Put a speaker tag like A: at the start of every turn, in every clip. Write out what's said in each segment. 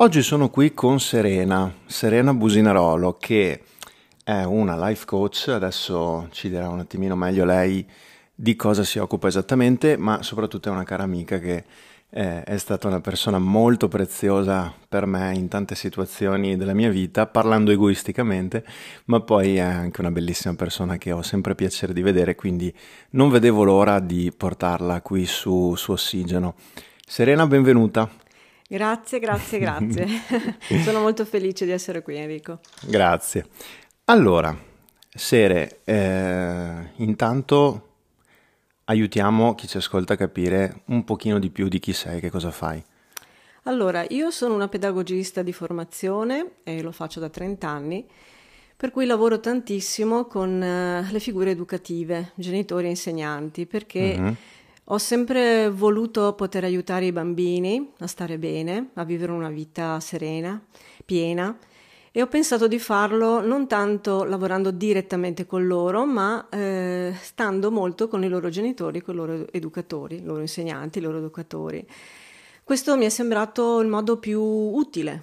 A: Oggi sono qui con Serena, Serena Businarolo, che è una life coach, adesso ci dirà un attimino meglio lei di cosa si occupa esattamente, ma soprattutto è una cara amica che eh, è stata una persona molto preziosa per me in tante situazioni della mia vita, parlando egoisticamente, ma poi è anche una bellissima persona che ho sempre piacere di vedere, quindi non vedevo l'ora di portarla qui su, su Ossigeno. Serena, benvenuta.
B: Grazie, grazie, grazie. Sono molto felice di essere qui Enrico.
A: Grazie. Allora, Sere, eh, intanto aiutiamo chi ci ascolta a capire un pochino di più di chi sei, che cosa fai.
B: Allora, io sono una pedagogista di formazione e lo faccio da 30 anni, per cui lavoro tantissimo con uh, le figure educative, genitori e insegnanti, perché... Mm-hmm ho sempre voluto poter aiutare i bambini a stare bene, a vivere una vita serena, piena e ho pensato di farlo non tanto lavorando direttamente con loro, ma eh, stando molto con i loro genitori, con i loro educatori, i loro insegnanti, i loro educatori. Questo mi è sembrato il modo più utile,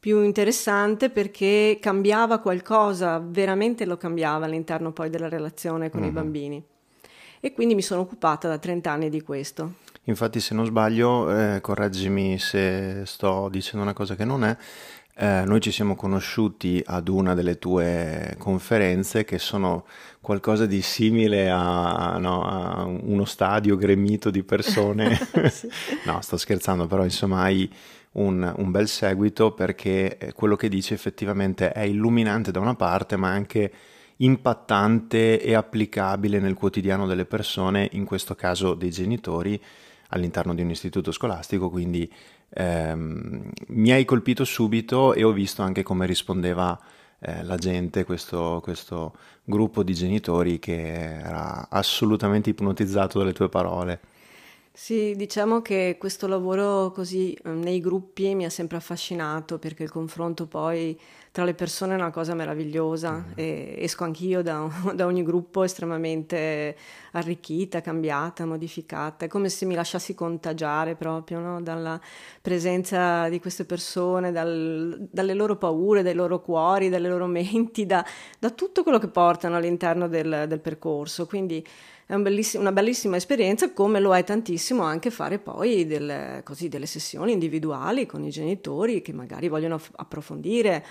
B: più interessante perché cambiava qualcosa, veramente lo cambiava all'interno poi della relazione con mm-hmm. i bambini e quindi mi sono occupata da 30 anni di questo.
A: Infatti se non sbaglio, eh, correggimi se sto dicendo una cosa che non è, eh, noi ci siamo conosciuti ad una delle tue conferenze che sono qualcosa di simile a, no, a uno stadio gremito di persone. sì. no, sto scherzando, però insomma hai un, un, bel seguito perché eh, quello che dici effettivamente è illuminante da una parte, ma anche impattante e applicabile nel quotidiano delle persone, in questo caso dei genitori, all'interno di un istituto scolastico, quindi ehm, mi hai colpito subito e ho visto anche come rispondeva eh, la gente, questo, questo gruppo di genitori che era assolutamente ipnotizzato dalle tue parole.
B: Sì, diciamo che questo lavoro così eh, nei gruppi mi ha sempre affascinato perché il confronto poi tra le persone è una cosa meravigliosa mm. e esco anch'io da, da, ogni gruppo estremamente arricchita, cambiata, modificata. È come se mi lasciassi contagiare proprio no? dalla presenza di queste persone, dal, dalle loro paure, dai loro cuori, dalle loro menti, da, da tutto quello che portano all'interno del, del percorso. Quindi è un belliss- una bellissima esperienza, come lo è tantissimo anche fare poi delle, così, delle sessioni individuali con i genitori che magari vogliono f- approfondire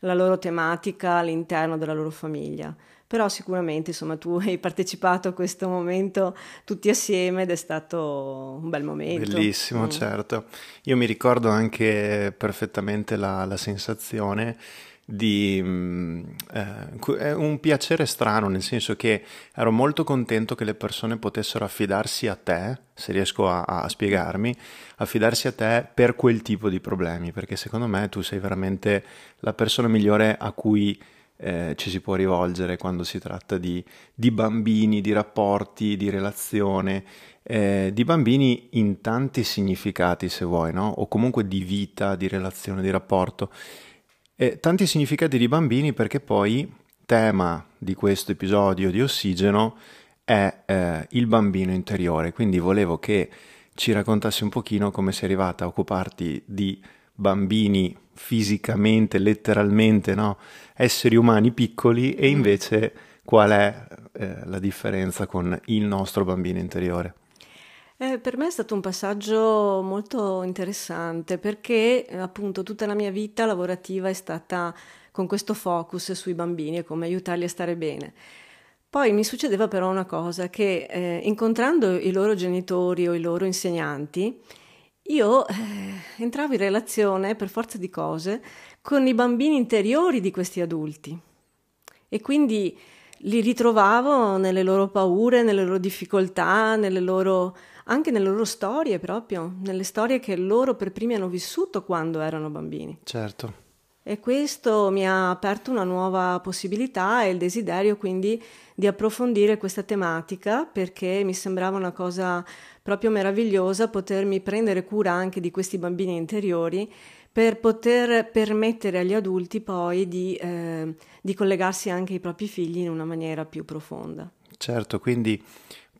B: la loro tematica all'interno della loro famiglia. Però sicuramente insomma tu hai partecipato a questo momento tutti assieme ed è stato un bel momento.
A: Bellissimo, mm. certo. Io mi ricordo anche perfettamente la, la sensazione di mm, eh, un piacere strano, nel senso che ero molto contento che le persone potessero affidarsi a te, se riesco a, a, spiegarmi, affidarsi a te per quel tipo di problemi, perché secondo me tu sei veramente la persona migliore a cui eh, ci si può rivolgere quando si tratta di, di bambini, di rapporti, di relazione. Eh, di bambini in tanti significati, se vuoi, no? O comunque di vita, di relazione, di rapporto. E tanti significati di bambini perché poi tema di questo episodio di Ossigeno è eh, il bambino interiore, quindi volevo che ci raccontassi un pochino come sei arrivata a occuparti di bambini fisicamente, letteralmente, no? esseri umani piccoli e mm. invece qual è eh, la differenza con il nostro bambino interiore.
B: Eh, per me è stato un passaggio molto interessante perché appunto tutta la mia vita lavorativa è stata con questo focus sui bambini e come aiutarli a stare bene. Poi mi succedeva però una cosa che eh, incontrando i loro genitori o i loro insegnanti, io eh, entravo in relazione per forza di cose con i bambini interiori di questi adulti e quindi li ritrovavo nelle loro paure, nelle loro difficoltà, nelle loro anche nelle loro storie proprio, nelle storie che loro per primi hanno vissuto quando erano bambini.
A: Certo.
B: E questo mi ha aperto una nuova possibilità e il desiderio quindi di approfondire questa tematica perché mi sembrava una cosa proprio meravigliosa potermi prendere cura anche di questi bambini interiori per poter permettere agli adulti poi di, eh, di collegarsi anche ai propri figli in una maniera più profonda.
A: Certo, quindi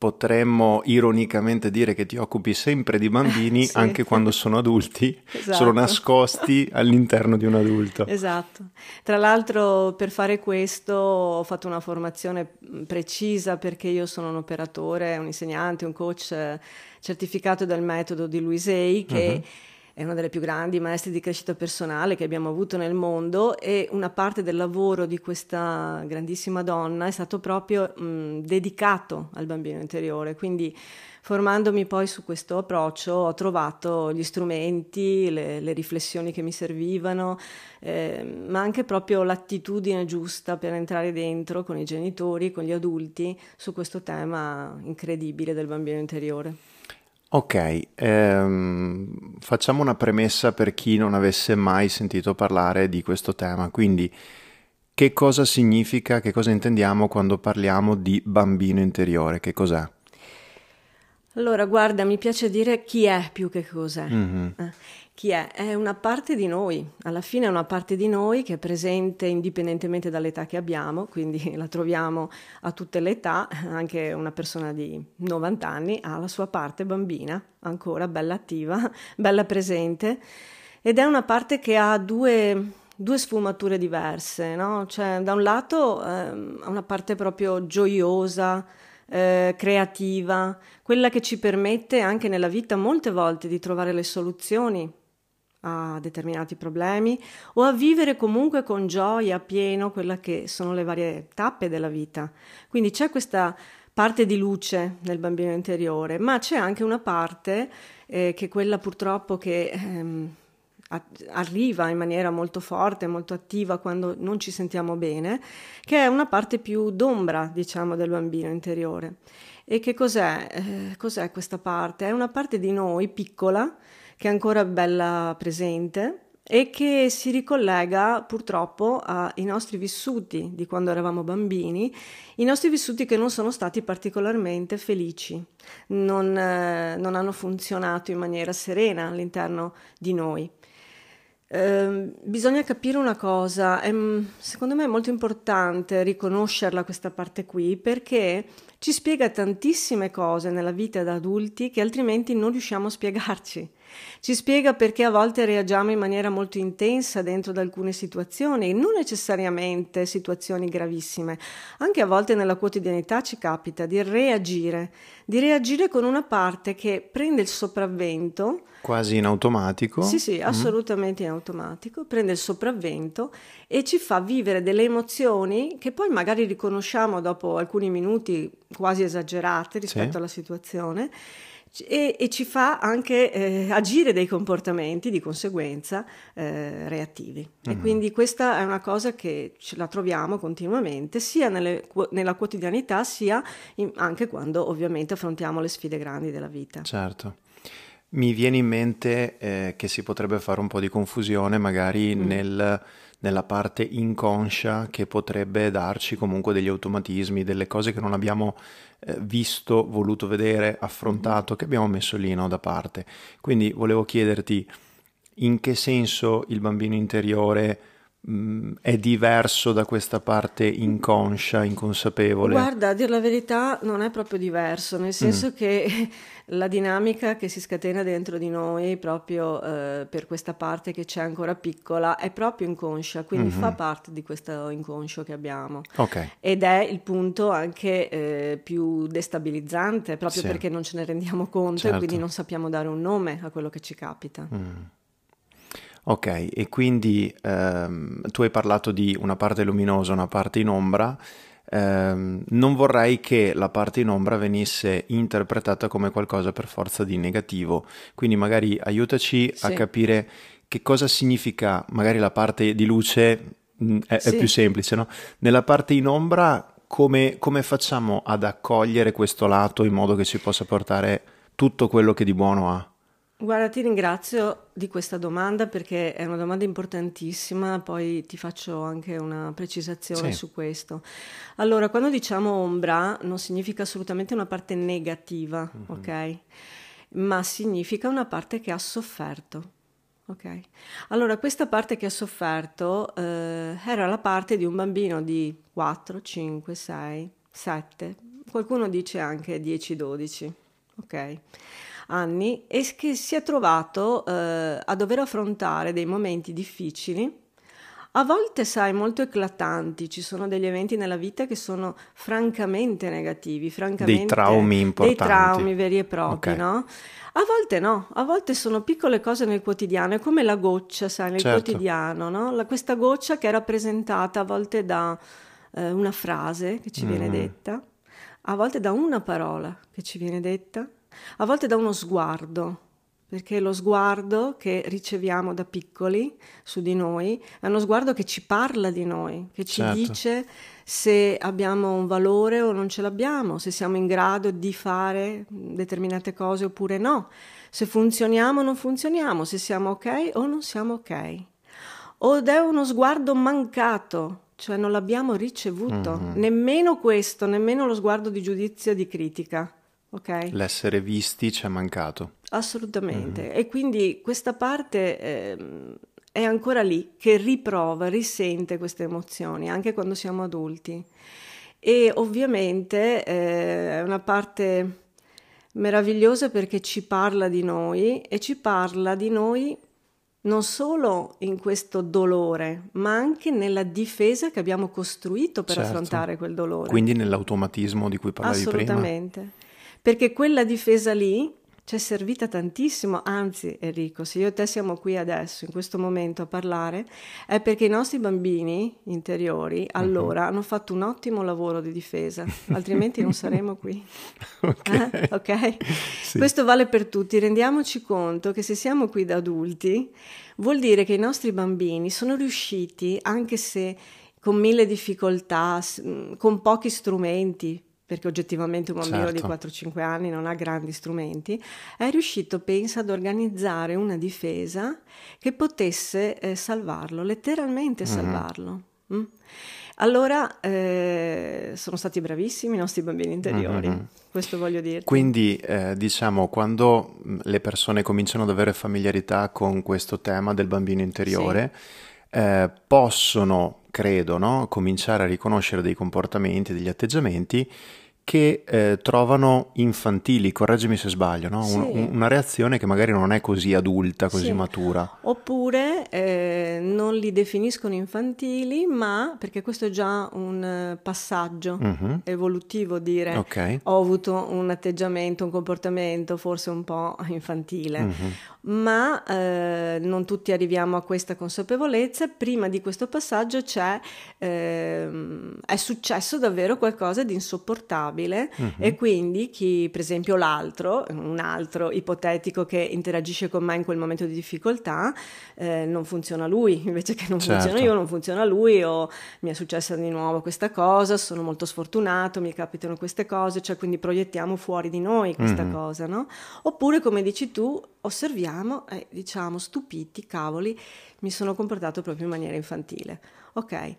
A: potremmo ironicamente dire che ti occupi sempre di bambini sì. anche quando sono adulti, esatto. sono nascosti all'interno di un adulto.
B: Esatto. Tra l'altro per fare questo ho fatto una formazione precisa perché io sono un operatore, un insegnante, un coach eh, certificato dal metodo di Louise Hay che uh-huh è una delle più grandi maestre di crescita personale che abbiamo avuto nel mondo e una parte del lavoro di questa grandissima donna è stato proprio mh, dedicato al bambino interiore. Quindi formandomi poi su questo approccio ho trovato gli strumenti, le, le riflessioni che mi servivano, eh, ma anche proprio l'attitudine giusta per entrare dentro con i genitori, con gli adulti su questo tema incredibile del bambino interiore.
A: Ok, ehm, facciamo una premessa per chi non avesse mai sentito parlare di questo tema. Quindi, che cosa significa, che cosa intendiamo quando parliamo di bambino interiore? Che cos'è?
B: Allora, guarda, mi piace dire chi è più che cos'è. Mm-hmm. Eh chi è? È una parte di noi, alla fine è una parte di noi che è presente indipendentemente dall'età che abbiamo, quindi la troviamo a tutte le età, anche una persona di 90 anni ha la sua parte bambina, ancora bella attiva, bella presente, ed è una parte che ha due, due sfumature diverse, no? Cioè, da un lato eh, ha una parte proprio gioiosa, eh, creativa, quella che ci permette anche nella vita molte volte di trovare le soluzioni a determinati problemi o a vivere comunque con gioia pieno quelle che sono le varie tappe della vita. Quindi c'è questa parte di luce nel bambino interiore, ma c'è anche una parte eh, che è quella purtroppo che ehm, arriva in maniera molto forte, molto attiva quando non ci sentiamo bene, che è una parte più d'ombra, diciamo, del bambino interiore. E che cos'è? Eh, cos'è questa parte? È una parte di noi piccola che è ancora bella presente e che si ricollega purtroppo ai nostri vissuti di quando eravamo bambini, i nostri vissuti che non sono stati particolarmente felici, non, eh, non hanno funzionato in maniera serena all'interno di noi. Eh, bisogna capire una cosa, è, secondo me è molto importante riconoscerla questa parte qui perché ci spiega tantissime cose nella vita da adulti che altrimenti non riusciamo a spiegarci. Ci spiega perché a volte reagiamo in maniera molto intensa dentro ad alcune situazioni, non necessariamente situazioni gravissime. Anche a volte nella quotidianità ci capita di reagire, di reagire con una parte che prende il sopravvento.
A: Quasi in automatico.
B: Sì, sì, mm-hmm. assolutamente mm. in automatico, prende il sopravvento e ci fa vivere delle emozioni che poi magari riconosciamo dopo alcuni minuti quasi esagerate rispetto sì. alla situazione e, e ci fa anche eh, agire dei comportamenti di conseguenza eh, reattivi. Mm-hmm. E quindi questa è una cosa che ce la troviamo continuamente, sia nelle, nella quotidianità, sia in, anche quando ovviamente affrontiamo le sfide grandi della vita.
A: Certo. Mi viene in mente eh, che si potrebbe fare un po' di confusione magari mm. nel nella parte inconscia che potrebbe darci comunque degli automatismi, delle cose che non abbiamo visto, voluto vedere, affrontato, che abbiamo messo lì no, da parte. Quindi volevo chiederti in che senso il bambino interiore è diverso da questa parte inconscia, inconsapevole?
B: Guarda, a dire la verità non è proprio diverso, nel senso mm. che la dinamica che si scatena dentro di noi proprio eh, per questa parte che c'è ancora piccola è proprio inconscia, quindi mm-hmm. fa parte di questo inconscio che abbiamo.
A: Okay.
B: Ed è il punto anche eh, più destabilizzante, proprio sì. perché non ce ne rendiamo conto certo. e quindi non sappiamo dare un nome a quello che ci capita. Mm.
A: Ok, e quindi ehm, tu hai parlato di una parte luminosa, una parte in ombra ehm, non vorrei che la parte in ombra venisse interpretata come qualcosa per forza di negativo. Quindi magari aiutaci sì. a capire che cosa significa magari la parte di luce mh, mm, è, sì. è, più semplice, no? Nella parte in ombra come, come facciamo ad accogliere questo lato in modo che ci possa portare tutto quello che di buono ha?
B: Guarda, ti ringrazio di questa domanda perché è una domanda importantissima, poi ti faccio anche una precisazione sì. su questo. Allora, quando diciamo ombra non significa assolutamente una parte negativa, mm-hmm. ok? Ma significa una parte che ha sofferto. Ok, allora questa parte che ha sofferto eh, era la parte di un bambino di 4, 5, 6, 7, qualcuno dice anche 10-12, ok? Anni e che si è trovato eh, a dover affrontare dei momenti difficili a volte, sai, molto eclatanti, ci sono degli eventi nella vita che sono francamente negativi, francamente
A: dei traumi importanti.
B: Dei traumi veri e propri, okay. no? A volte no, a volte sono piccole cose nel quotidiano, è come la goccia, sai, nel certo. quotidiano, no? La, questa goccia che è rappresentata a volte da eh, una frase che ci mm. viene detta, a volte da una parola che ci viene detta, a volte da uno sguardo perché lo sguardo che riceviamo da piccoli su di noi è uno sguardo che ci parla di noi, che ci certo. dice se abbiamo un valore o non ce l'abbiamo, se siamo in grado di fare determinate cose oppure no, se funzioniamo o non funzioniamo, se siamo ok o non siamo ok. O è uno sguardo mancato, cioè non l'abbiamo ricevuto, mm-hmm. nemmeno questo, nemmeno lo sguardo di giudizio e di critica. Okay?
A: L'essere visti ci è mancato.
B: Assolutamente. Mm-hmm. E quindi questa parte eh, è ancora lì, che riprova, risente queste emozioni, anche quando siamo adulti. E ovviamente eh, è una parte meravigliosa perché ci parla di noi e ci parla di noi non solo in questo dolore, ma anche nella difesa che abbiamo costruito per certo. affrontare quel dolore.
A: Quindi nell'automatismo di cui parlavi
B: Assolutamente. prima. Assolutamente perché quella difesa lì ci è servita tantissimo, anzi Enrico, se io e te siamo qui adesso, in questo momento a parlare, è perché i nostri bambini interiori mhm. allora uh-huh. hanno fatto un ottimo lavoro di difesa, altrimenti non saremo qui. ok? Eh? okay? Sì. Questo vale per tutti, rendiamoci conto che se siamo qui da adulti, vuol dire che i nostri bambini sono riusciti, anche se con mille difficoltà, con pochi strumenti, perché oggettivamente un bambino certo. di 4-5 anni non ha grandi strumenti, è riuscito, pensa, ad organizzare una difesa che potesse eh, salvarlo, letteralmente mm-hmm. salvarlo. Mm? Allora eh, sono stati bravissimi i nostri bambini interiori, mm-hmm. questo voglio dire.
A: Quindi eh, diciamo quando mm, le persone cominciano ad avere familiarità con questo tema del bambino interiore, sì. Eh, possono credo, no? cominciare a riconoscere dei comportamenti, degli atteggiamenti che eh, trovano infantili, correggimi se sbaglio, no? sì. un, una reazione che magari non è così adulta, così sì. matura.
B: Oppure eh, non li definiscono infantili, ma perché questo è già un eh, passaggio uh-huh. evolutivo, dire okay. ho avuto un atteggiamento, un comportamento forse un po' infantile. Uh-huh ma eh, non tutti arriviamo a questa consapevolezza. Prima di questo passaggio c'è, eh, è successo davvero qualcosa di insopportabile uh-huh. e quindi chi, per esempio l'altro, un altro ipotetico che interagisce con me in quel momento di difficoltà, eh, non funziona lui, invece che non certo. funziona io, non funziona lui o mi è successa di nuovo questa cosa, sono molto sfortunato, mi capitano queste cose, cioè quindi proiettiamo fuori di noi questa uh-huh. cosa, no? Oppure come dici tu, osserviamo e diciamo stupiti, cavoli, mi sono comportato proprio in maniera infantile. Ok,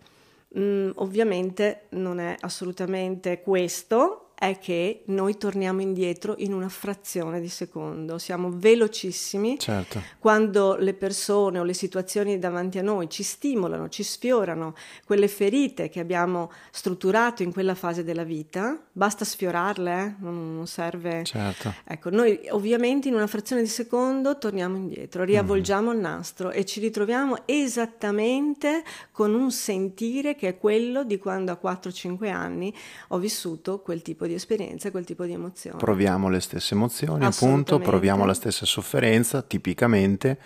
B: mm, ovviamente non è assolutamente questo, è che noi torniamo indietro in una frazione di secondo, siamo velocissimi
A: certo.
B: quando le persone o le situazioni davanti a noi ci stimolano, ci sfiorano quelle ferite che abbiamo strutturato in quella fase della vita, basta sfiorarle, eh? non serve.
A: Certo.
B: Ecco, noi ovviamente in una frazione di secondo torniamo indietro, riavvolgiamo mm. il nastro e ci ritroviamo esattamente con un sentire che è quello di quando a 4-5 anni ho vissuto quel tipo tipo di esperienza, quel tipo di emozione.
A: Proviamo le stesse emozioni, appunto, proviamo la stessa sofferenza, tipicamente.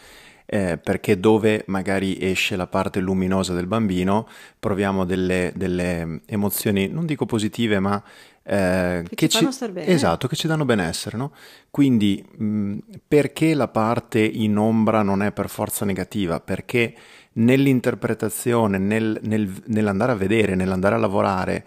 A: Eh, perché dove magari esce la parte luminosa del bambino proviamo delle, delle emozioni, non dico positive, ma
B: eh, che, che, ci, fanno star bene.
A: Esatto, che ci danno benessere, no? Quindi mh, perché la parte in ombra non è per forza negativa? Perché nell'interpretazione, nel, nel, nell'andare a vedere, nell'andare a lavorare,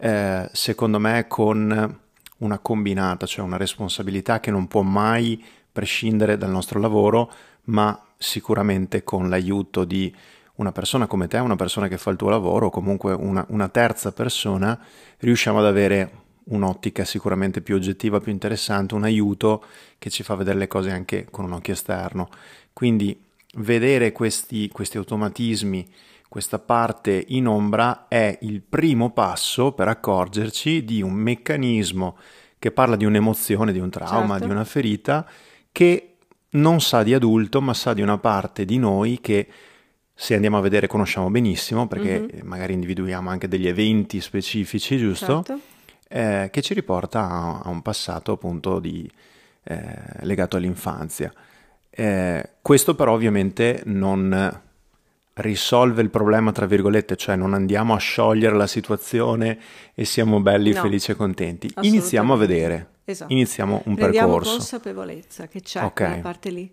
A: eh, secondo me con una combinata, cioè una responsabilità che non può mai prescindere dal nostro lavoro, ma sicuramente con l'aiuto di una persona come te, una persona che fa il tuo lavoro, o comunque una, una terza persona, riusciamo ad avere un'ottica sicuramente più oggettiva, più interessante, un aiuto che ci fa vedere le cose anche con un occhio esterno. Quindi vedere questi, questi automatismi questa parte in ombra è il primo passo per accorgerci di un meccanismo che parla di un'emozione, di un trauma, certo. di una ferita, che non sa di adulto, ma sa di una parte di noi che se andiamo a vedere conosciamo benissimo, perché mm-hmm. magari individuiamo anche degli eventi specifici, giusto? Certo. Eh, che ci riporta a, a, un passato appunto di, eh, legato all'infanzia. Eh, questo però ovviamente non risolve il problema, tra virgolette, cioè non andiamo a sciogliere la situazione e siamo belli, no, felici e contenti. Iniziamo a vedere, esatto. iniziamo un
B: Prendiamo
A: percorso.
B: consapevolezza che c'è okay. quella parte lì.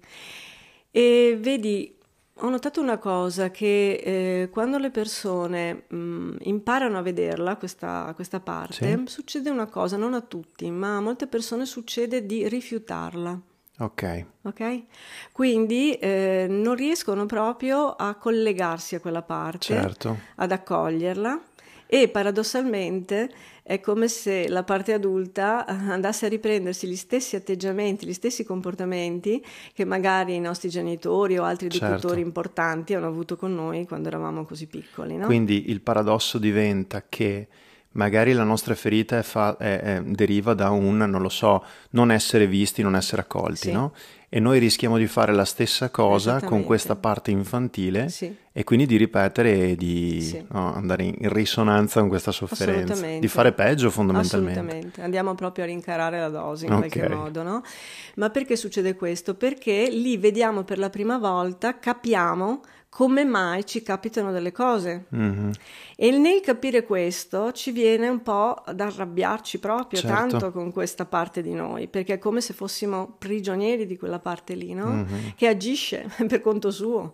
B: E vedi, ho notato una cosa, che eh, quando le persone mh, imparano a vederla, questa, questa parte, sì. succede una cosa, non a tutti, ma a molte persone succede di rifiutarla.
A: Ok.
B: Ok? Quindi eh, non riescono proprio a collegarsi a quella parte,
A: certo.
B: ad accoglierla e paradossalmente è come se la parte adulta eh, andasse a riprendersi gli stessi atteggiamenti, gli stessi comportamenti che magari i nostri genitori o altri certo. educatori importanti hanno avuto con noi quando eravamo così piccoli. No?
A: Quindi il paradosso diventa che magari la nostra ferita è fa- è, è, deriva da un, non lo so, non essere visti, non essere accolti, sì. no? E noi rischiamo di fare la stessa cosa con questa parte infantile sì. e quindi di ripetere e di sì. no, andare in risonanza con questa sofferenza, di fare peggio fondamentalmente.
B: Assolutamente, andiamo proprio a rincarare la dose in okay. qualche modo, no? Ma perché succede questo? Perché lì vediamo per la prima volta, capiamo come mai ci capitano delle cose. Mm-hmm. E nel capire questo ci viene un po' ad arrabbiarci proprio certo. tanto con questa parte di noi, perché è come se fossimo prigionieri di quella parte lì, no? mm-hmm. Che agisce per conto suo.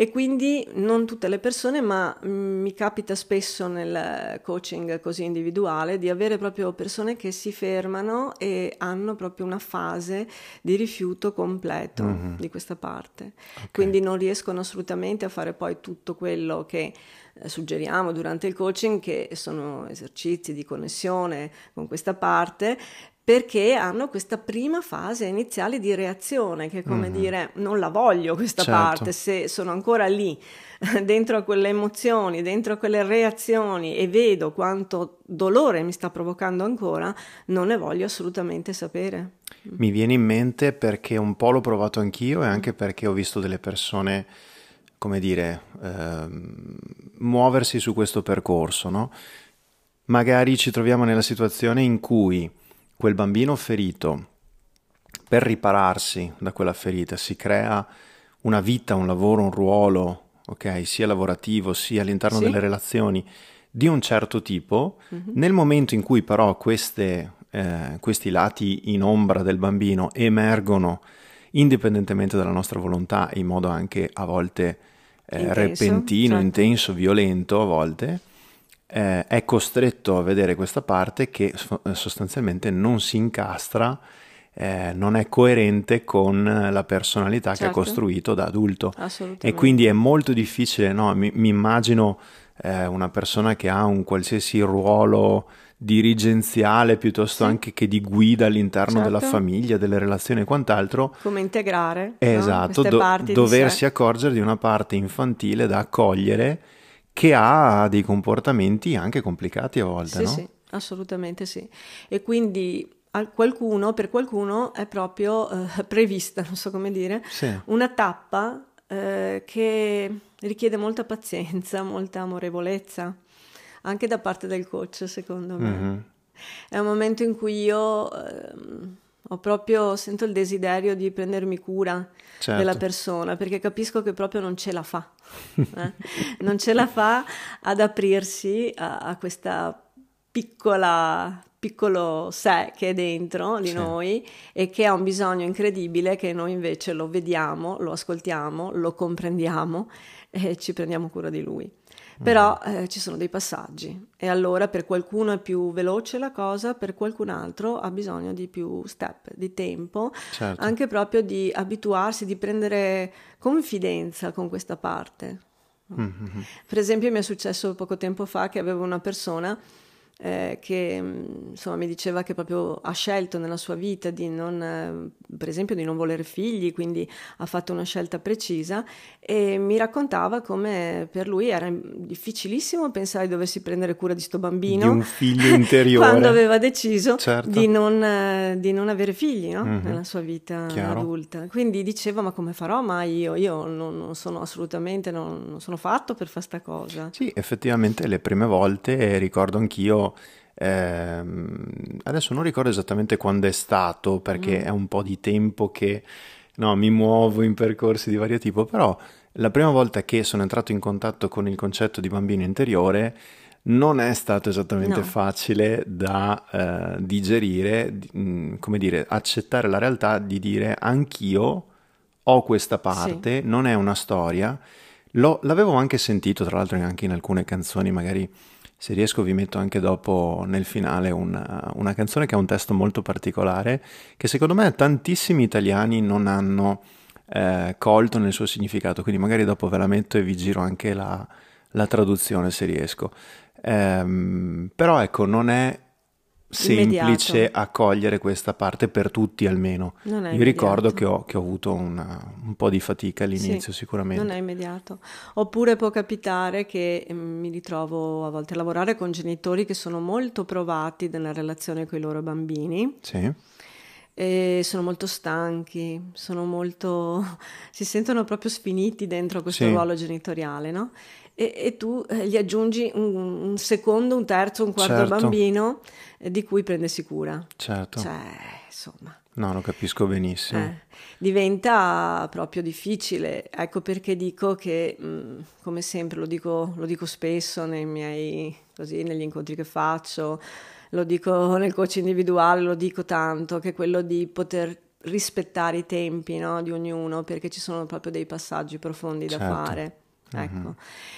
B: E quindi non tutte le persone, ma mm, mi capita spesso nel coaching così individuale di avere proprio persone che si fermano e hanno proprio una fase di rifiuto completo mm-hmm. di questa parte. Okay. Quindi non riescono assolutamente a fare poi tutto quello che eh, suggeriamo durante il coaching che sono esercizi di connessione con questa parte perché hanno questa prima fase iniziale di reazione, che è come mm-hmm. dire non la voglio questa certo. parte, se sono ancora lì, dentro a quelle emozioni, dentro a quelle reazioni e vedo quanto dolore mi sta provocando ancora, non ne voglio assolutamente sapere.
A: Mi viene in mente perché un po' l'ho provato anch'io e anche perché ho visto delle persone, come dire, ehm, muoversi su questo percorso, no? Magari ci troviamo nella situazione in cui quel bambino ferito, per ripararsi da quella ferita, si crea una vita, un lavoro, un ruolo, ok, sia lavorativo sia all'interno sì. delle relazioni di un certo tipo, mm-hmm. nel momento in cui però queste, eh, questi lati in ombra del bambino emergono indipendentemente dalla nostra volontà, in modo anche a volte eh, intenso, repentino, certo. intenso, violento a volte, eh, è costretto a vedere questa parte che eh, sostanzialmente non si incastra, eh, non è coerente con la personalità certo. che ha certo. costruito da adulto. E quindi è molto difficile, no? mi, mi immagino eh, una persona che ha un qualsiasi ruolo dirigenziale piuttosto sì. anche che di guida all'interno certo. della famiglia, delle relazioni e quant'altro.
B: Come integrare.
A: Esatto, no? do- doversi accorgere di una parte infantile da accogliere che ha dei comportamenti anche complicati a volte,
B: sì,
A: no?
B: Sì, assolutamente sì. E quindi qualcuno, per qualcuno è proprio eh, prevista, non so come dire, sì. una tappa eh, che richiede molta pazienza, molta amorevolezza, anche da parte del coach, secondo me. Mm-hmm. È un momento in cui io eh, ho proprio, sento il desiderio di prendermi cura certo. della persona, perché capisco che proprio non ce la fa. Eh? non ce la fa ad aprirsi a, a questa piccola piccolo sé che è dentro di sì. noi e che ha un bisogno incredibile che noi invece lo vediamo, lo ascoltiamo, lo comprendiamo e ci prendiamo cura di lui. Però eh, ci sono dei passaggi e allora per qualcuno è più veloce la cosa, per qualcun altro ha bisogno di più step, di tempo, certo. anche proprio di abituarsi, di prendere confidenza con questa parte. Mm-hmm. Per esempio mi è successo poco tempo fa che avevo una persona eh, che mm, insomma mi diceva che proprio ha scelto nella sua vita di non, eh, per esempio, di non volere figli, quindi ha fatto una scelta precisa e mi raccontava come per lui era difficilissimo pensare di doversi prendere cura di sto bambino.
A: Di un figlio interiore.
B: quando aveva deciso
A: certo.
B: di, non, eh, di, non, avere figli no? mm-hmm. nella sua vita
A: Chiaro.
B: adulta. Quindi diceva ma come farò mai io? Io non, non sono assolutamente, non, non sono fatto per fare sta cosa.
A: Sì, effettivamente le prime volte ricordo anch'io Ehm, adesso non ricordo esattamente quando è stato, perché mm. è un po' di tempo che no, mi muovo in percorsi di vario tipo, però la prima volta che sono entrato in contatto con il concetto di bambino interiore non è stato esattamente no. facile da eh, digerire, di, mh, mm, come dire, accettare la realtà di dire anch'io ho questa parte, sì. non è una storia. Lo, l'avevo anche sentito, tra l'altro, anche in alcune canzoni, magari se riesco vi metto anche dopo nel finale una, una, canzone che ha un testo molto particolare che secondo me tantissimi italiani non hanno eh, colto nel suo significato, quindi magari dopo ve la metto e vi giro anche la, la traduzione se riesco. Ehm, però ecco, non è semplice immediato. accogliere questa parte per tutti almeno. Io immediato. ricordo che ho, che ho avuto una, un po' di fatica all'inizio
B: sì,
A: sicuramente.
B: Non è immediato. Oppure può capitare che mm, mi ritrovo a volte a lavorare con genitori che sono molto provati nella relazione con i loro bambini.
A: Sì.
B: E sono molto stanchi, sono molto... si sentono proprio sfiniti dentro questo sì. ruolo genitoriale, no? e, e tu eh, gli aggiungi un, un, secondo, un terzo, un quarto certo. bambino eh, di cui prendersi cura.
A: Certo.
B: Cioè, insomma.
A: No, lo capisco benissimo.
B: Eh, diventa proprio difficile. Ecco perché dico che, mh, mm, come sempre, lo dico, lo dico spesso nei miei, così, negli incontri che faccio, lo dico nel coach individuale, lo dico tanto, che quello di poter rispettare i tempi no, di ognuno, perché ci sono proprio dei passaggi profondi da certo. fare. Ecco. Uh-huh.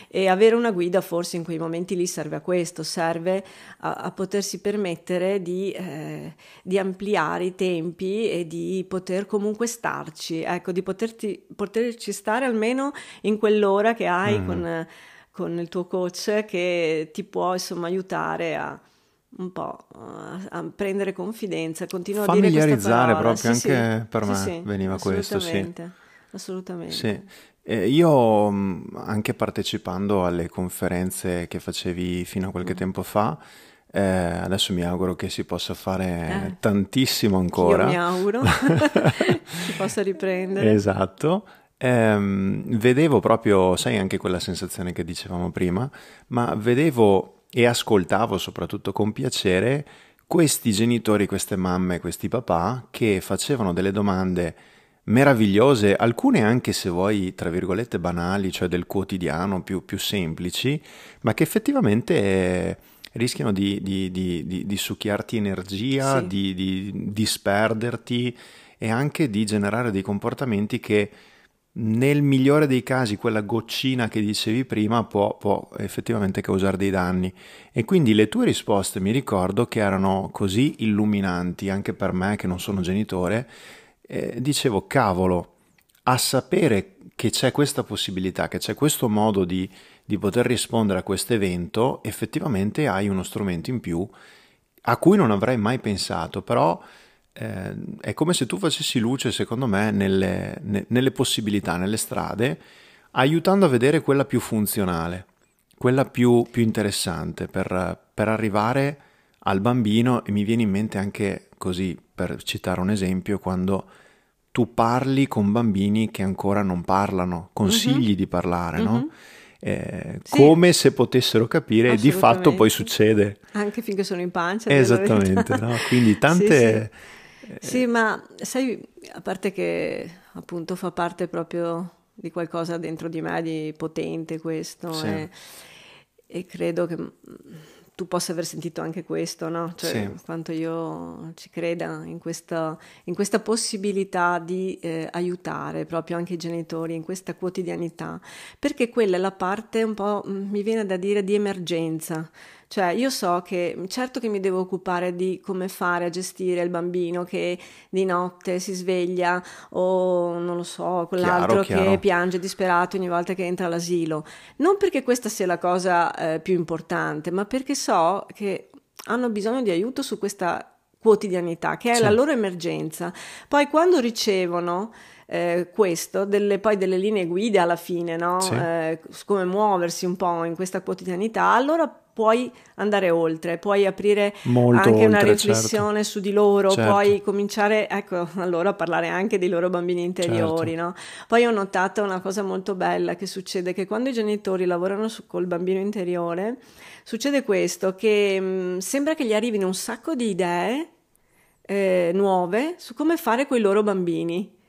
B: E avere una guida forse in quei momenti lì serve a questo, serve a, a potersi permettere di, eh, di, ampliare i tempi e di poter comunque starci, ecco, di poterti, poterci stare almeno in quell'ora che hai uh-huh. con, con, il tuo coach che ti può insomma aiutare a un po' a, prendere confidenza, continuo a dire
A: parola. proprio sì, anche sì, per me sì, veniva questo, sì.
B: Assolutamente.
A: Sì. Eh, io mm, anche partecipando alle conferenze che facevi fino a qualche mm. tempo fa, eh, adesso mi auguro che si possa fare eh. tantissimo ancora.
B: Io mi auguro si possa riprendere.
A: Esatto. Eh, vedevo proprio, sai, anche quella sensazione che dicevamo prima, ma vedevo e ascoltavo soprattutto con piacere questi genitori, queste mamme, questi papà che facevano delle domande meravigliose, alcune anche se vuoi, tra virgolette, banali, cioè del quotidiano, più, più semplici, ma che effettivamente eh, rischiano di, di, di, di, succhiarti energia, sì. di, disperderti e anche di generare dei comportamenti che nel migliore dei casi quella goccina che dicevi prima può, può, effettivamente causare dei danni. E quindi le tue risposte mi ricordo che erano così illuminanti anche per me che non sono genitore eh, dicevo, cavolo, a sapere che c'è questa possibilità, che c'è questo modo di, di poter rispondere a questo evento, effettivamente hai uno strumento in più a cui non avrei mai pensato, però eh, è come se tu facessi luce, secondo me, nelle, ne, nelle, possibilità, nelle strade, aiutando a vedere quella più funzionale, quella più, più interessante per, per arrivare al bambino e mi viene in mente anche così, per citare un esempio, quando tu parli con bambini che ancora non parlano, consigli uh-huh. di parlare, uh-huh. no? Mhm. Eh, sì. come se potessero capire e di fatto poi succede.
B: Anche finché sono in pancia.
A: Esattamente, no? quindi tante...
B: Sì, sì. Eh... sì, ma sai, a parte che appunto fa parte proprio di qualcosa dentro di me di potente questo e, e credo che tu possa aver sentito anche questo, no? Cioè, sì. quanto io ci creda in questa, in questa possibilità di eh, aiutare proprio anche i genitori in questa quotidianità, perché quella è la parte un po', mm, mi viene da dire, di emergenza. Cioè, io so che certo che mi devo occupare di come fare a gestire il bambino che di notte si sveglia o non lo so, quell'altro chiaro, chiaro. che piange disperato ogni volta che entra all'asilo. Non perché questa sia la cosa eh, più importante, ma perché so che hanno bisogno di aiuto su questa quotidianità, che è sì. la loro emergenza. Poi quando ricevono eh, questo, delle, poi delle linee guida alla fine, no? sì. eh, su come muoversi un po' in questa quotidianità, allora puoi andare oltre, puoi aprire Molto anche oltre, una certo. riflessione certo. su di loro, certo. puoi cominciare, ecco, allora a parlare anche dei loro bambini interiori, certo. no? Poi ho notato una cosa molto bella che succede, che quando i genitori lavorano su, col bambino interiore, succede questo, che mh, mm, sembra che gli arrivino un sacco di idee eh, nuove su come fare con i loro bambini.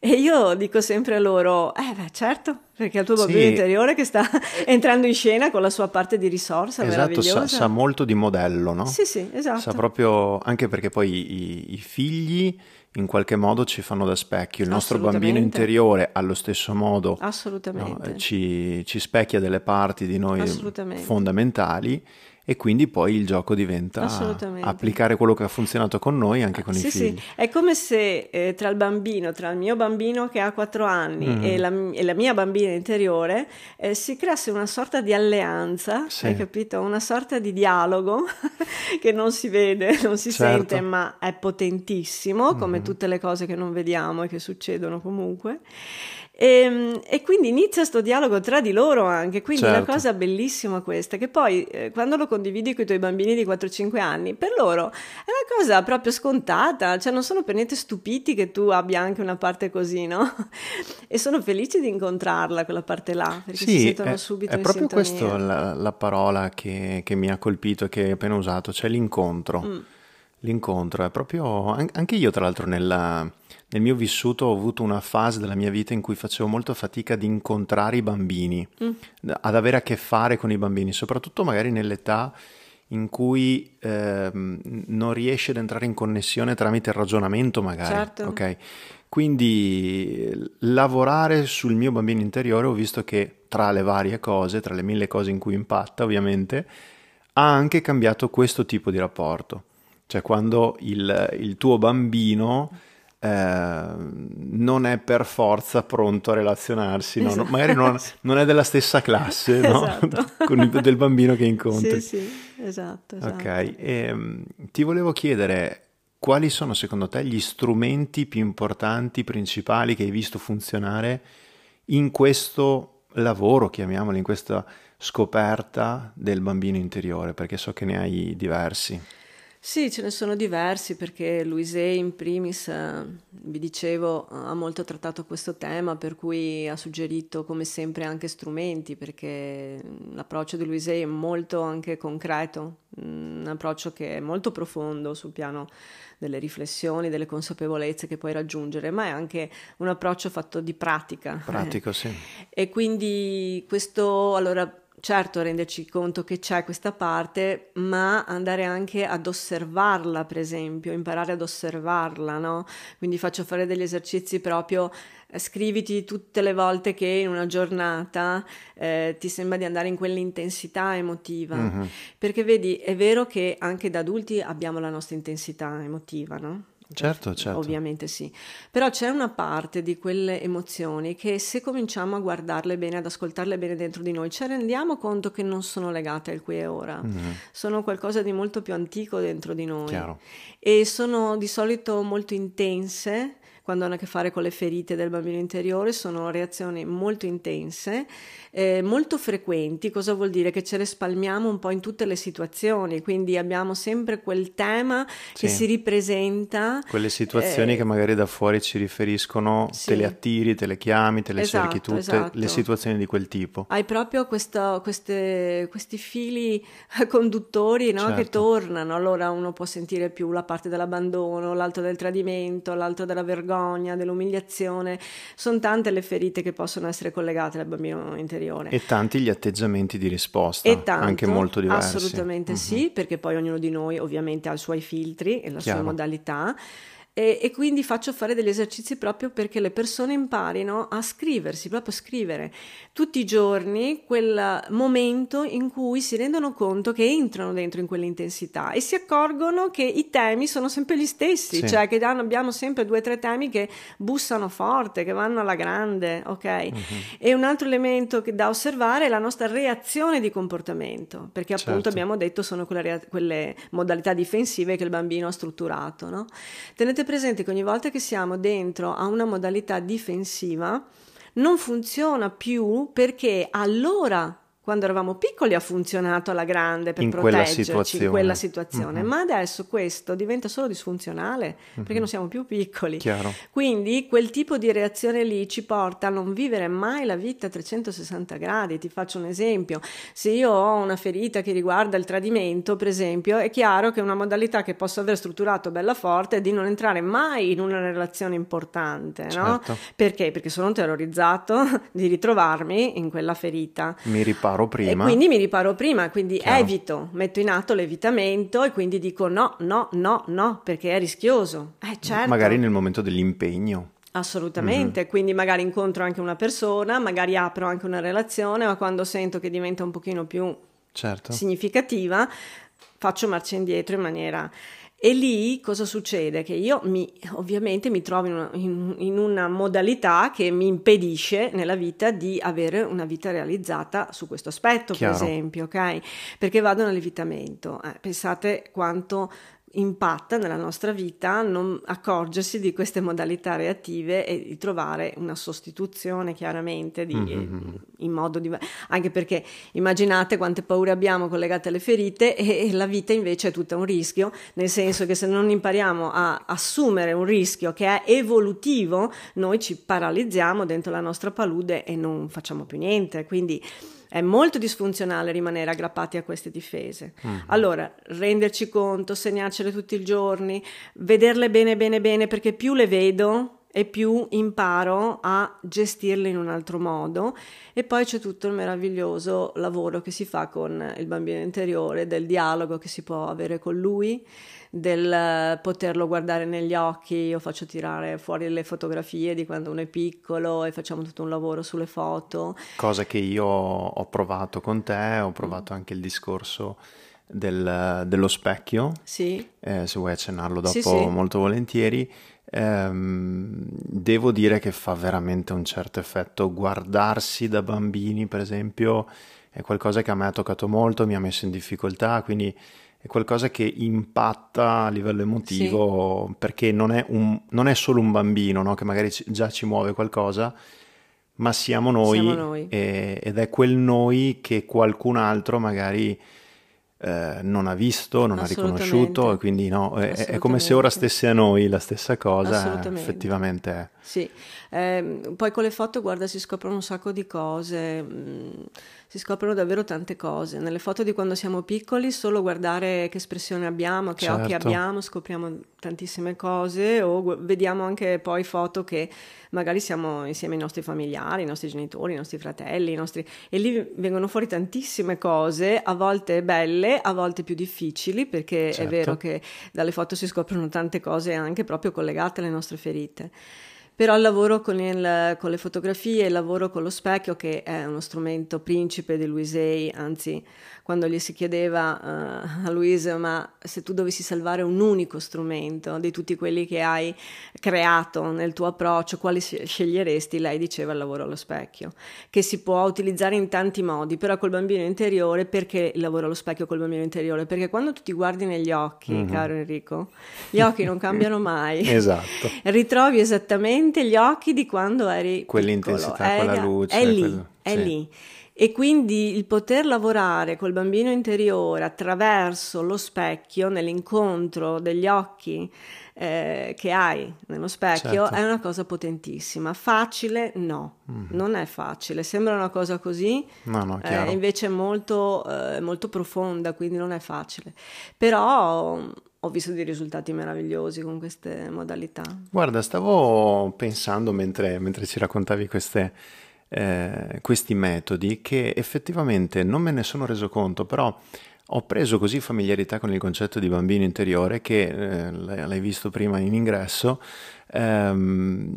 B: E io dico sempre a loro, eh beh certo, perché è il tuo bambino sì. interiore che sta entrando in scena con la sua parte di risorsa
A: esatto, sa, sa, molto di modello, no?
B: Sì, sì, esatto.
A: Sa proprio, anche perché poi i, i figli in qualche modo ci fanno da specchio. Il nostro bambino interiore allo stesso modo
B: no,
A: ci, ci, specchia delle parti di noi fondamentali e quindi poi il gioco diventa applicare quello che ha funzionato con noi anche con
B: sì,
A: i figli.
B: Sì, è come se eh, tra il bambino, tra il mio bambino che ha 4 anni mm. e, la, e, la, mia bambina interiore eh, si creasse una sorta di alleanza, sì. hai capito? Una sorta di dialogo che non si vede, non si certo. sente, ma è potentissimo, come mm. tutte le cose che non vediamo e che succedono comunque. E, ehm, e, quindi inizia questo dialogo tra di loro anche, quindi certo. una cosa bellissima questa, che poi eh, quando lo condividi con i tuoi bambini di 4-5 anni, per loro è una cosa proprio scontata, cioè non sono per niente stupiti che tu abbia anche una parte così, no? e sono felici di incontrarla, quella parte là, perché sì, si sentono
A: è,
B: subito
A: è proprio questa la, la, parola che, che, mi ha colpito e che hai appena usato, cioè l'incontro. Mm. L'incontro è proprio, anche io tra l'altro nella nel mio vissuto ho avuto una fase della mia vita in cui facevo molto fatica ad incontrare i bambini, mm. ad avere a che fare con i bambini, soprattutto magari nell'età in cui eh, non riesci ad entrare in connessione tramite il ragionamento magari. Certo. Okay? Quindi lavorare sul mio bambino interiore ho visto che tra le varie cose, tra le mille cose in cui impatta ovviamente, ha anche cambiato questo tipo di rapporto. Cioè quando il, il tuo bambino eh, non è per forza pronto a relazionarsi, esatto. no? magari non, non, è della stessa classe no? esatto. con il, del bambino che incontri.
B: Sì, sì, esatto. esatto.
A: Ok, e, ehm, ti volevo chiedere quali sono secondo te gli strumenti più importanti, principali che hai visto funzionare in questo lavoro, chiamiamolo, in questa scoperta del bambino interiore, perché so che ne hai diversi.
B: Sì, ce ne sono diversi perché Louise in primis, eh, vi dicevo, ha molto trattato questo tema, per cui ha suggerito come sempre anche strumenti, perché l'approccio di Louise è molto anche concreto, un approccio che è molto profondo sul piano delle riflessioni, delle consapevolezze che puoi raggiungere, ma è anche un approccio fatto di pratica.
A: Pratico, sì.
B: E quindi questo, allora, certo renderci conto che c'è questa parte, ma andare anche ad osservarla, per esempio, imparare ad osservarla, no? Quindi faccio fare degli esercizi proprio, eh, scriviti tutte le volte che in una giornata eh, ti sembra di andare in quell'intensità emotiva, mm-hmm. perché vedi, è vero che anche da adulti abbiamo la nostra intensità emotiva, no?
A: Certo, certo.
B: Ovviamente sì. Però c'è una parte di quelle emozioni che se cominciamo a guardarle bene, ad ascoltarle bene dentro di noi, ci rendiamo conto che non sono legate al qui e ora. Mm-hmm. Sono qualcosa di molto più antico dentro di noi. Chiaro. E sono di solito molto intense quando hanno a che fare con le ferite del bambino interiore, sono reazioni molto intense eh, molto frequenti, cosa vuol dire? Che ce le spalmiamo un po' in tutte le situazioni, quindi abbiamo sempre quel tema sì. che si ripresenta.
A: Quelle situazioni eh, che magari da fuori ci riferiscono, sì. te le attiri, te le chiami, te le esatto, cerchi tutte, esatto. le situazioni di quel tipo.
B: Hai proprio questo, queste, questi fili conduttori no? certo. che tornano, allora uno può sentire più la parte dell'abbandono, l'altro del tradimento, l'altro della vergogna, dell'umiliazione, sono tante le ferite che possono essere collegate al bambino interiore.
A: E tanti gli atteggiamenti di risposta, e tanto, anche molto diversi.
B: Assolutamente uh-huh. sì, perché poi ognuno di noi ovviamente ha i suoi filtri e la Chiaro. sua modalità. E, e, quindi faccio fare degli esercizi proprio perché le persone imparino a scriversi, proprio scrivere tutti i giorni quel momento in cui si rendono conto che entrano dentro in quell'intensità e si accorgono che i temi sono sempre gli stessi, sì. cioè che abbiamo sempre due o tre temi che bussano forte, che vanno alla grande, ok? Uh-huh. E un altro elemento da osservare è la nostra reazione di comportamento, perché appunto certo. abbiamo detto sono quelle, rea- quelle modalità difensive che il bambino ha strutturato, no? Tenete presente che ogni volta che siamo dentro a una modalità difensiva non funziona più perché allora quando eravamo piccoli ha funzionato alla grande per in proteggerci in quella situazione, mm-hmm. ma adesso questo diventa solo disfunzionale mm-hmm. perché non siamo più piccoli.
A: Chiaro.
B: Quindi quel tipo di reazione lì ci porta a non vivere mai la vita a 360 gradi. Ti faccio un esempio: se io ho una ferita che riguarda il tradimento, per esempio, è chiaro che una modalità che posso aver strutturato bella forte è di non entrare mai in una relazione importante, certo. no? Perché? Perché sono terrorizzato di ritrovarmi in quella ferita.
A: Mi riparo riparo prima.
B: E quindi mi riparo prima, quindi Chiaro. evito, metto in atto l'evitamento e quindi dico no, no, no, no, perché è rischioso. Eh, certo.
A: Magari nel momento dell'impegno.
B: Assolutamente, mm-hmm. quindi magari incontro anche una persona, magari apro anche una relazione, ma quando sento che diventa un pochino più
A: certo.
B: significativa, faccio marcia indietro in maniera e lì cosa succede? Che io mi, ovviamente mi trovo in una, in, in una, modalità che mi impedisce nella vita di avere una vita realizzata su questo aspetto, Chiaro. per esempio, ok? Perché vado nell'evitamento. Eh, pensate quanto impatta nella nostra vita non accorgersi di queste modalità reattive e di trovare una sostituzione chiaramente di, mm-hmm. in modo diverso anche perché immaginate quante paure abbiamo collegate alle ferite e, e, la vita invece è tutta un rischio nel senso che se non impariamo a assumere un rischio che è evolutivo noi ci paralizziamo dentro la nostra palude e non facciamo più niente quindi è molto disfunzionale rimanere aggrappati a queste difese. Mm. Allora, renderci conto, segnarcele tutti i giorni, vederle bene bene bene perché più le vedo e più imparo a gestirle in un altro modo e poi c'è tutto il meraviglioso lavoro che si fa con il bambino interiore, del dialogo che si può avere con lui del poterlo guardare negli occhi, io faccio tirare fuori le fotografie di quando uno è piccolo e facciamo tutto un lavoro sulle foto.
A: Cosa che io ho provato con te, ho provato mm. anche il discorso del, dello specchio,
B: sì.
A: eh, se vuoi accennarlo dopo
B: sì, sì.
A: molto volentieri. Ehm, devo dire che fa veramente un certo effetto guardarsi da bambini, per esempio, è qualcosa che a me ha toccato molto, mi ha messo in difficoltà, quindi è qualcosa che impatta a livello emotivo sì. perché non è, un, non è, solo un bambino no? che magari già ci muove qualcosa, ma siamo noi,
B: siamo noi.
A: E, ed è quel noi che qualcun altro magari eh, non ha visto, non ha riconosciuto e quindi no, è, è, come se ora stesse a noi la stessa cosa, effettivamente è.
B: Sì, eh, poi con le foto guarda si scoprono un sacco di cose. Si scoprono davvero tante cose. Nelle foto di quando siamo piccoli, solo guardare che espressione abbiamo, che certo. occhi abbiamo, scopriamo tantissime cose o vediamo anche poi foto che magari siamo insieme ai nostri familiari, ai nostri genitori, ai nostri fratelli, ai nostri... e lì vengono fuori tantissime cose, a volte belle, a volte più difficili, perché certo. è vero che dalle foto si scoprono tante cose anche proprio collegate alle nostre ferite però il lavoro con, il, con, le fotografie, il lavoro con lo specchio, che è uno strumento principe di Louise anzi quando gli si chiedeva uh, a Louise ma se tu dovessi salvare un unico strumento di tutti quelli che hai creato nel tuo approccio, quali sceglieresti? Lei diceva il lavoro allo specchio, che si può utilizzare in tanti modi, però col bambino interiore, perché il lavoro allo specchio col bambino interiore? Perché quando tu ti guardi negli occhi, mm-hmm. caro Enrico, gli occhi non cambiano mai.
A: esatto.
B: Ritrovi esattamente gli occhi di quando eri
A: Quell'intensità,
B: piccolo.
A: quella è, luce.
B: È lì, quel... è sì. lì. E quindi il poter lavorare col bambino interiore attraverso lo specchio, nell'incontro degli occhi eh, che hai nello specchio, certo. è una cosa potentissima. Facile? No, mm-hmm. non è facile. Sembra una cosa così,
A: no, no,
B: eh, invece è molto, eh, molto profonda, quindi non è facile. Però ho visto dei risultati meravigliosi con queste modalità.
A: Guarda, stavo pensando mentre, mentre ci raccontavi queste eh, questi metodi che effettivamente non me ne sono reso conto, però ho preso così familiarità con il concetto di bambino interiore che, eh, l'hai visto prima in ingresso, ehm,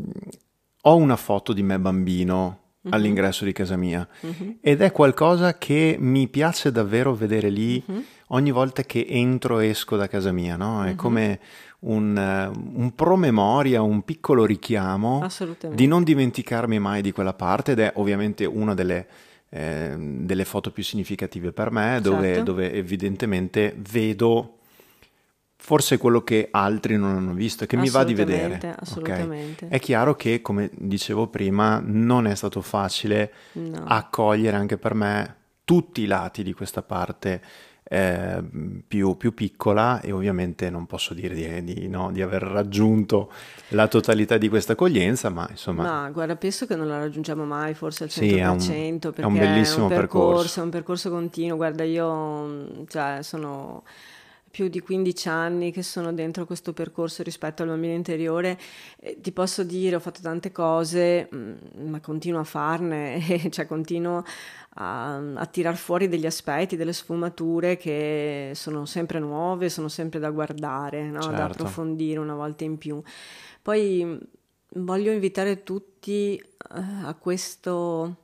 A: ho una foto di me bambino mm-hmm. all'ingresso di casa mia mm-hmm. ed è qualcosa che mi piace davvero vedere lì mm-hmm. Ogni volta che entro e esco da casa mia, no? È mm-hmm. come un, un, promemoria, un piccolo richiamo di non dimenticarmi mai di quella parte ed è ovviamente una delle eh, delle foto più significative per me, dove, certo. dove, evidentemente vedo forse quello che altri non hanno visto che mi va di vedere.
B: Assolutamente.
A: Okay? È chiaro che, come dicevo prima, non è stato facile no. accogliere anche per me tutti i lati di questa parte eh, più, più, piccola e ovviamente non posso dire di, di, no, di, aver raggiunto la totalità di questa accoglienza, ma insomma...
B: Ma guarda, penso che non la raggiungiamo mai, forse al 100%, sì, è un, perché
A: è un bellissimo
B: è un
A: percorso,
B: percorso. È un percorso continuo, guarda, io cioè, sono più di 15 anni che sono dentro questo percorso rispetto al bambino interiore, eh, ti posso dire, ho fatto tante cose, mh, mm, ma continuo a farne, cioè continuo a, a tirar fuori degli aspetti, delle sfumature che sono sempre nuove, sono sempre da guardare, no? certo. da approfondire una volta in più. Poi mm, voglio invitare tutti uh, a questo,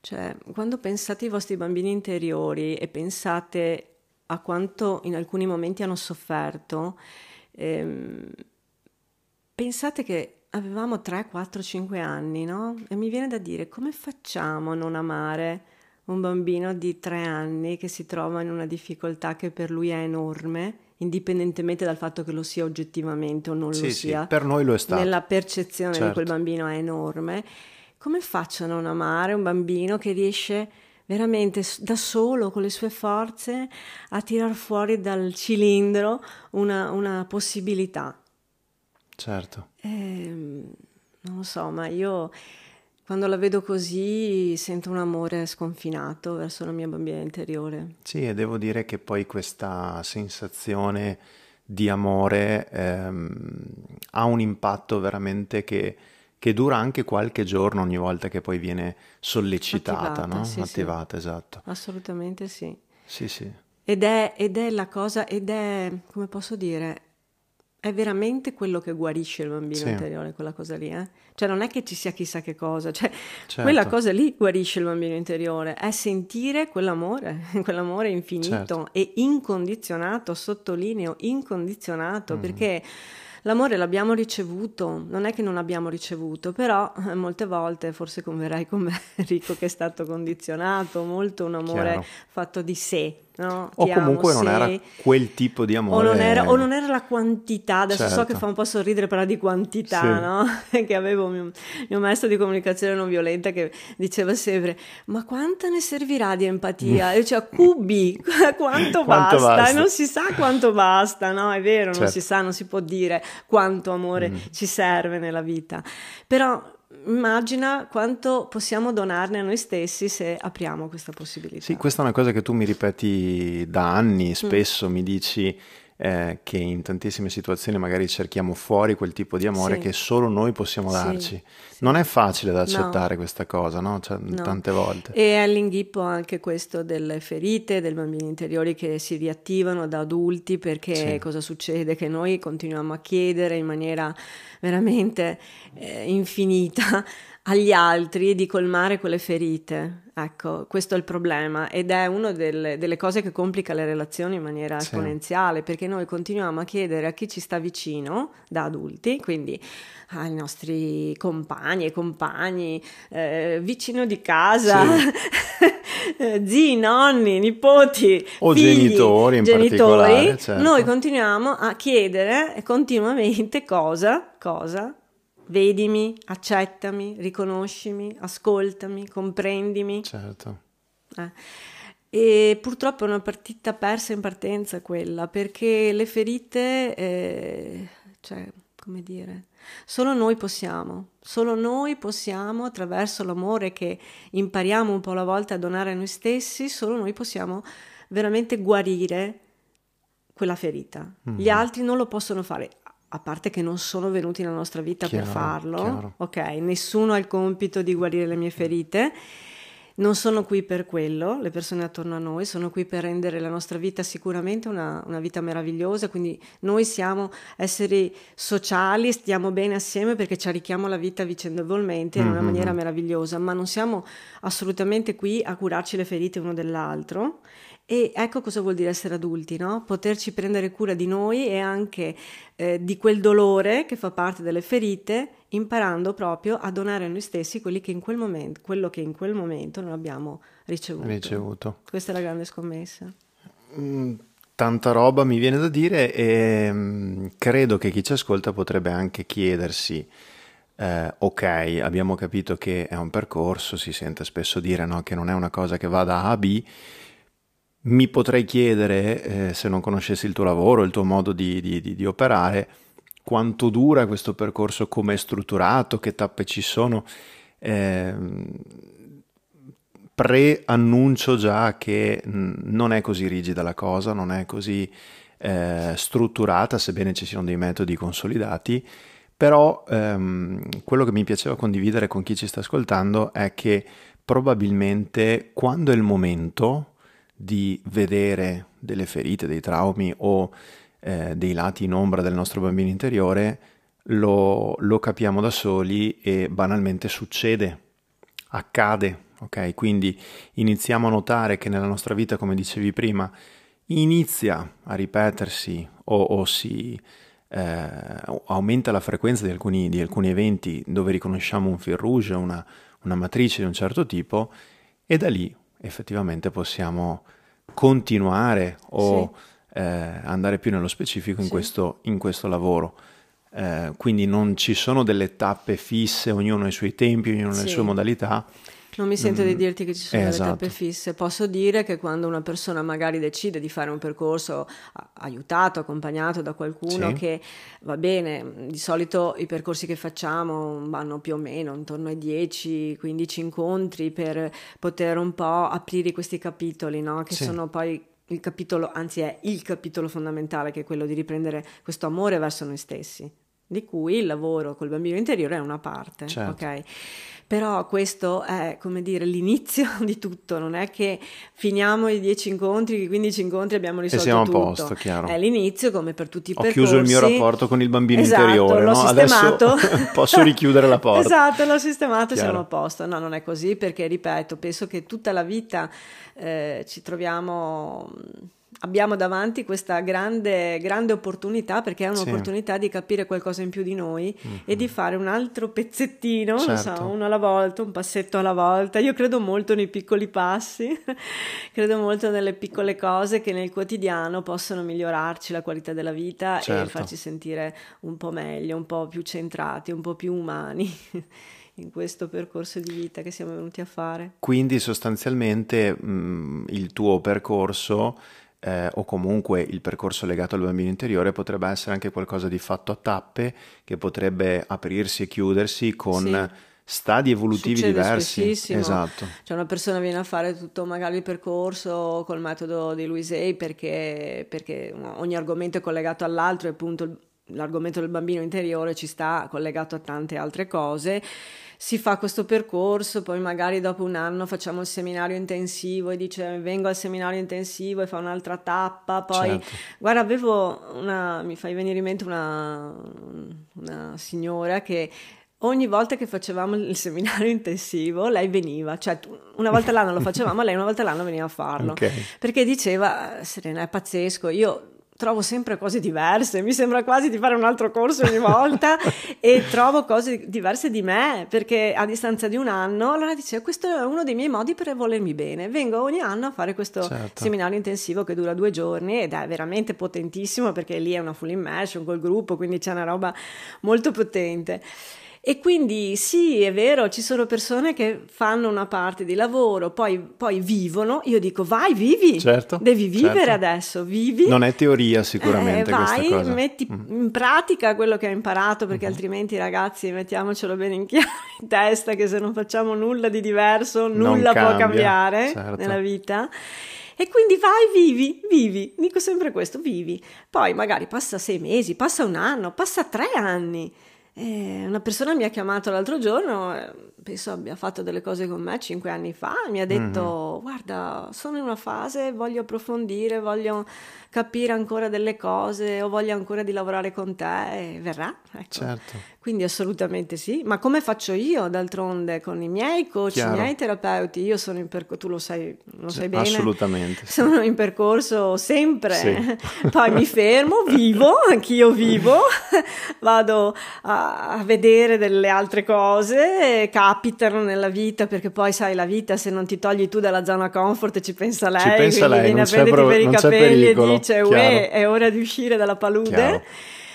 B: cioè quando pensate ai vostri bambini interiori e pensate a quanto in alcuni momenti hanno sofferto, ehm, pensate che avevamo 3, 4, 5 anni, no? E mi viene da dire come facciamo a non amare un bambino di 3 anni che si trova in una difficoltà che per lui è enorme, indipendentemente dal fatto che lo sia oggettivamente o non
A: sì,
B: lo sia.
A: Sì, per noi lo è stato.
B: Nella percezione
A: certo.
B: di quel certo. bambino è enorme. Come faccio a non amare un bambino che riesce veramente da solo, con le sue forze, a tirar fuori dal cilindro una, una possibilità.
A: Certo.
B: E, ehm, non lo so, ma io quando la vedo così sento un amore sconfinato verso la mia bambina interiore.
A: Sì, e devo dire che poi questa sensazione di amore ehm, ha un impatto veramente che che dura anche qualche giorno ogni volta che poi viene sollecitata,
B: attivata,
A: no?
B: sì,
A: attivata,
B: sì.
A: esatto.
B: Assolutamente sì.
A: Sì, sì.
B: Ed è, ed è la cosa, ed è, come posso dire, è veramente quello che guarisce il bambino sì. interiore, quella cosa lì, eh? Cioè non è che ci sia chissà che cosa, cioè certo. quella cosa lì guarisce il bambino interiore, è sentire quell'amore, quell'amore infinito certo. e incondizionato, sottolineo incondizionato, mm. perché L'amore l'abbiamo ricevuto, non è che non abbiamo ricevuto, però eh, molte volte, forse converrai con me, Enrico, che è stato condizionato, molto un amore
A: Chiaro.
B: fatto di sé, No,
A: o comunque non era quel tipo di amore.
B: O non era, o non era la quantità, adesso certo. so che certo. fa un po' sorridere parlare di quantità, sì. no? che avevo mio, mio, maestro di comunicazione non violenta che diceva sempre, ma quanta ne servirà di empatia? E cioè, cubi, quanto, quanto basta? basta? E non si sa quanto basta, no? È vero, certo. non si sa, non si può dire quanto amore mm. ci serve nella vita. Però immagina quanto possiamo donarne a noi stessi se apriamo questa possibilità.
A: Sì, questa è una cosa che tu mi ripeti da anni, mm. spesso mm. mi dici eh, che in tantissime situazioni magari cerchiamo fuori quel tipo di amore sì. che solo noi possiamo darci. Sì, non è facile da accettare no. questa cosa, no? Cioè, no? Tante volte.
B: E all'inghippo anche questo delle ferite, dei bambini interiori che si riattivano da adulti perché cosa succede? Che noi continuiamo a chiedere in maniera veramente eh, infinita agli altri di colmare quelle ferite. Ecco, questo è il problema ed è una delle, delle cose che complica le relazioni in maniera sì. esponenziale perché noi continuiamo a chiedere a chi ci sta vicino da adulti, quindi ai nostri compagni e compagni, eh, vicino di casa, sì. zii, nonni, nipoti
A: o
B: figli,
A: genitori in genitori, particolare. Certo.
B: Noi continuiamo a chiedere continuamente cosa, cosa Vedimi, accettami, riconoscimi, ascoltami, comprendimi.
A: Certo.
B: Eh. E purtroppo è una partita persa in partenza quella, perché le ferite, eh, cioè, come dire, solo noi possiamo, solo noi possiamo, attraverso l'amore che impariamo un po' alla volta a donare a noi stessi, solo noi possiamo veramente guarire quella ferita. Mm-hmm. Gli altri non lo possono fare a parte che non sono venuti nella nostra vita
A: chiaro,
B: per farlo,
A: chiaro.
B: ok? Nessuno ha il compito di guarire le mie ferite, non sono qui per quello, le persone attorno a noi, sono qui per rendere la nostra vita sicuramente una, una vita meravigliosa, quindi noi siamo esseri sociali, stiamo bene assieme perché ci arricchiamo la vita vicendevolmente in una mm-hmm. maniera meravigliosa, ma non siamo assolutamente qui a curarci le ferite uno dell'altro e ecco cosa vuol dire essere adulti, no? Poterci prendere cura di noi e anche eh, di quel dolore che fa parte delle ferite, imparando proprio a donare a noi stessi che momento, quello che in quel momento non abbiamo ricevuto.
A: ricevuto.
B: Questa è la grande scommessa.
A: Mm, tanta roba mi viene da dire e mm, credo che chi ci ascolta potrebbe anche chiedersi. Eh, ok, abbiamo capito che è un percorso, si sente spesso dire no, che non è una cosa che va da A a B, mi potrei chiedere, eh, se non conoscessi il tuo lavoro, il tuo modo di, di, di, di operare, quanto dura questo percorso, come è strutturato, che tappe ci sono. Eh, preannuncio già che non è così rigida la cosa, non è così eh, strutturata, sebbene ci siano dei metodi consolidati, però ehm, quello che mi piaceva condividere con chi ci sta ascoltando è che probabilmente quando è il momento, di vedere delle ferite, dei traumi o eh, dei lati in ombra del nostro bambino interiore, lo, lo, capiamo da soli e banalmente succede, accade, ok? Quindi iniziamo a notare che nella nostra vita, come dicevi prima, inizia a ripetersi o, o si eh, aumenta la frequenza di alcuni, di alcuni, eventi dove riconosciamo un fil rouge, una, una matrice di un certo tipo e da lì effettivamente possiamo continuare o sì. eh, andare più nello specifico in, sì. questo, in questo, lavoro. Eh, quindi non ci sono delle tappe fisse, ognuno ha i suoi tempi, ognuno ha le sue modalità.
B: Non mi sento mm, di dirti che ci sono esatto. delle tappe fisse. Posso dire che quando una persona magari decide di fare un percorso aiutato, accompagnato da qualcuno sì. che va bene, di solito i percorsi che facciamo vanno più o meno intorno ai 10-15 incontri per poter un po' aprire questi capitoli, no? che sì. sono poi il capitolo, anzi è il capitolo fondamentale che è quello di riprendere questo amore verso noi stessi, di cui il lavoro col bambino interiore è una parte. Certo. ok? Però questo è, come dire, l'inizio di tutto, non è che finiamo i 10 incontri, i 15 incontri abbiamo risolto e siamo tutto. a posto, chiaro. È l'inizio come per tutti i
A: Ho
B: percorsi.
A: Ho chiuso il mio rapporto con il bambino esatto, interiore,
B: l'ho
A: no?
B: sistemato.
A: Adesso posso richiudere la porta.
B: esatto, l'ho sistemato e siamo a posto. No, non è così perché, ripeto, penso che tutta la vita eh, ci troviamo abbiamo davanti questa grande, grande opportunità perché è un'opportunità sì. di capire qualcosa in più di noi mm-hmm. e di fare un altro pezzettino, certo. so, uno alla volta, un passetto alla volta. Io credo molto nei piccoli passi, credo molto nelle piccole cose che nel quotidiano possono migliorarci la qualità della vita certo. e farci sentire un po' meglio, un po' più centrati, un po' più umani. in questo percorso di vita che siamo venuti a fare.
A: Quindi sostanzialmente mh, il tuo percorso eh, o comunque il percorso legato al bambino interiore potrebbe essere anche qualcosa di fatto a tappe che potrebbe aprirsi e chiudersi con sì. stadi evolutivi
B: Succede
A: diversi.
B: Spessissimo. Esatto. Cioè una persona viene a fare tutto magari il percorso col metodo di Louise Hay perché, perché ogni argomento è collegato all'altro e appunto l'argomento del bambino interiore ci sta collegato a tante altre cose si fa questo percorso, poi magari dopo un anno facciamo il seminario intensivo e dice vengo al seminario intensivo e fa un'altra tappa, poi certo. guarda avevo una, mi fai venire in mente una, una signora che ogni volta che facevamo il seminario intensivo lei veniva, cioè una volta l'anno lo facevamo, lei una volta l'anno veniva a farlo, okay. perché diceva Serena è pazzesco, io trovo sempre cose diverse, mi sembra quasi di fare un altro corso ogni volta e trovo cose diverse di me perché a distanza di un anno allora dice questo è uno dei miei modi per volermi bene, vengo ogni anno a fare questo certo. seminario intensivo che dura due giorni ed è veramente potentissimo perché lì è una full immersion col gruppo quindi c'è una roba molto potente. E quindi sì, è vero, ci sono persone che fanno una parte di lavoro, poi, poi vivono, io dico vai, vivi, certo, devi vivere certo. adesso, vivi.
A: Non è teoria sicuramente
B: eh, vai, metti mm. in pratica quello che hai imparato, perché mm-hmm. altrimenti ragazzi mettiamocelo bene in, chiaro, in testa che se non facciamo nulla di diverso, nulla cambia, può cambiare certo. nella vita. E quindi vai, vivi, vivi, dico sempre questo, vivi. Poi magari passa sei mesi, passa un anno, passa tre anni E una persona mi ha chiamato l'altro giorno, eh, penso abbia fatto delle cose con me cinque anni fa, e mi ha detto: mm-hmm. Guarda, sono in una fase, voglio approfondire, voglio capire ancora delle cose, ho voglia ancora di lavorare con te, e verrà. Ecco.
A: Certo.
B: Quindi assolutamente sì, ma come faccio io d'altronde con i miei coach, Chiaro. i miei terapeuti? Io sono in percorso, tu lo sai, lo sai bene.
A: Assolutamente.
B: Sono in percorso sempre, sì. poi mi fermo, vivo, anch'io vivo, vado a, vedere delle altre cose, capitano nella vita, perché poi sai la vita se non ti togli tu dalla zona comfort ci pensa lei,
A: ci pensa lei viene
B: a prenderti per i capelli e dice, uè, è ora di uscire dalla palude.
A: Chiaro.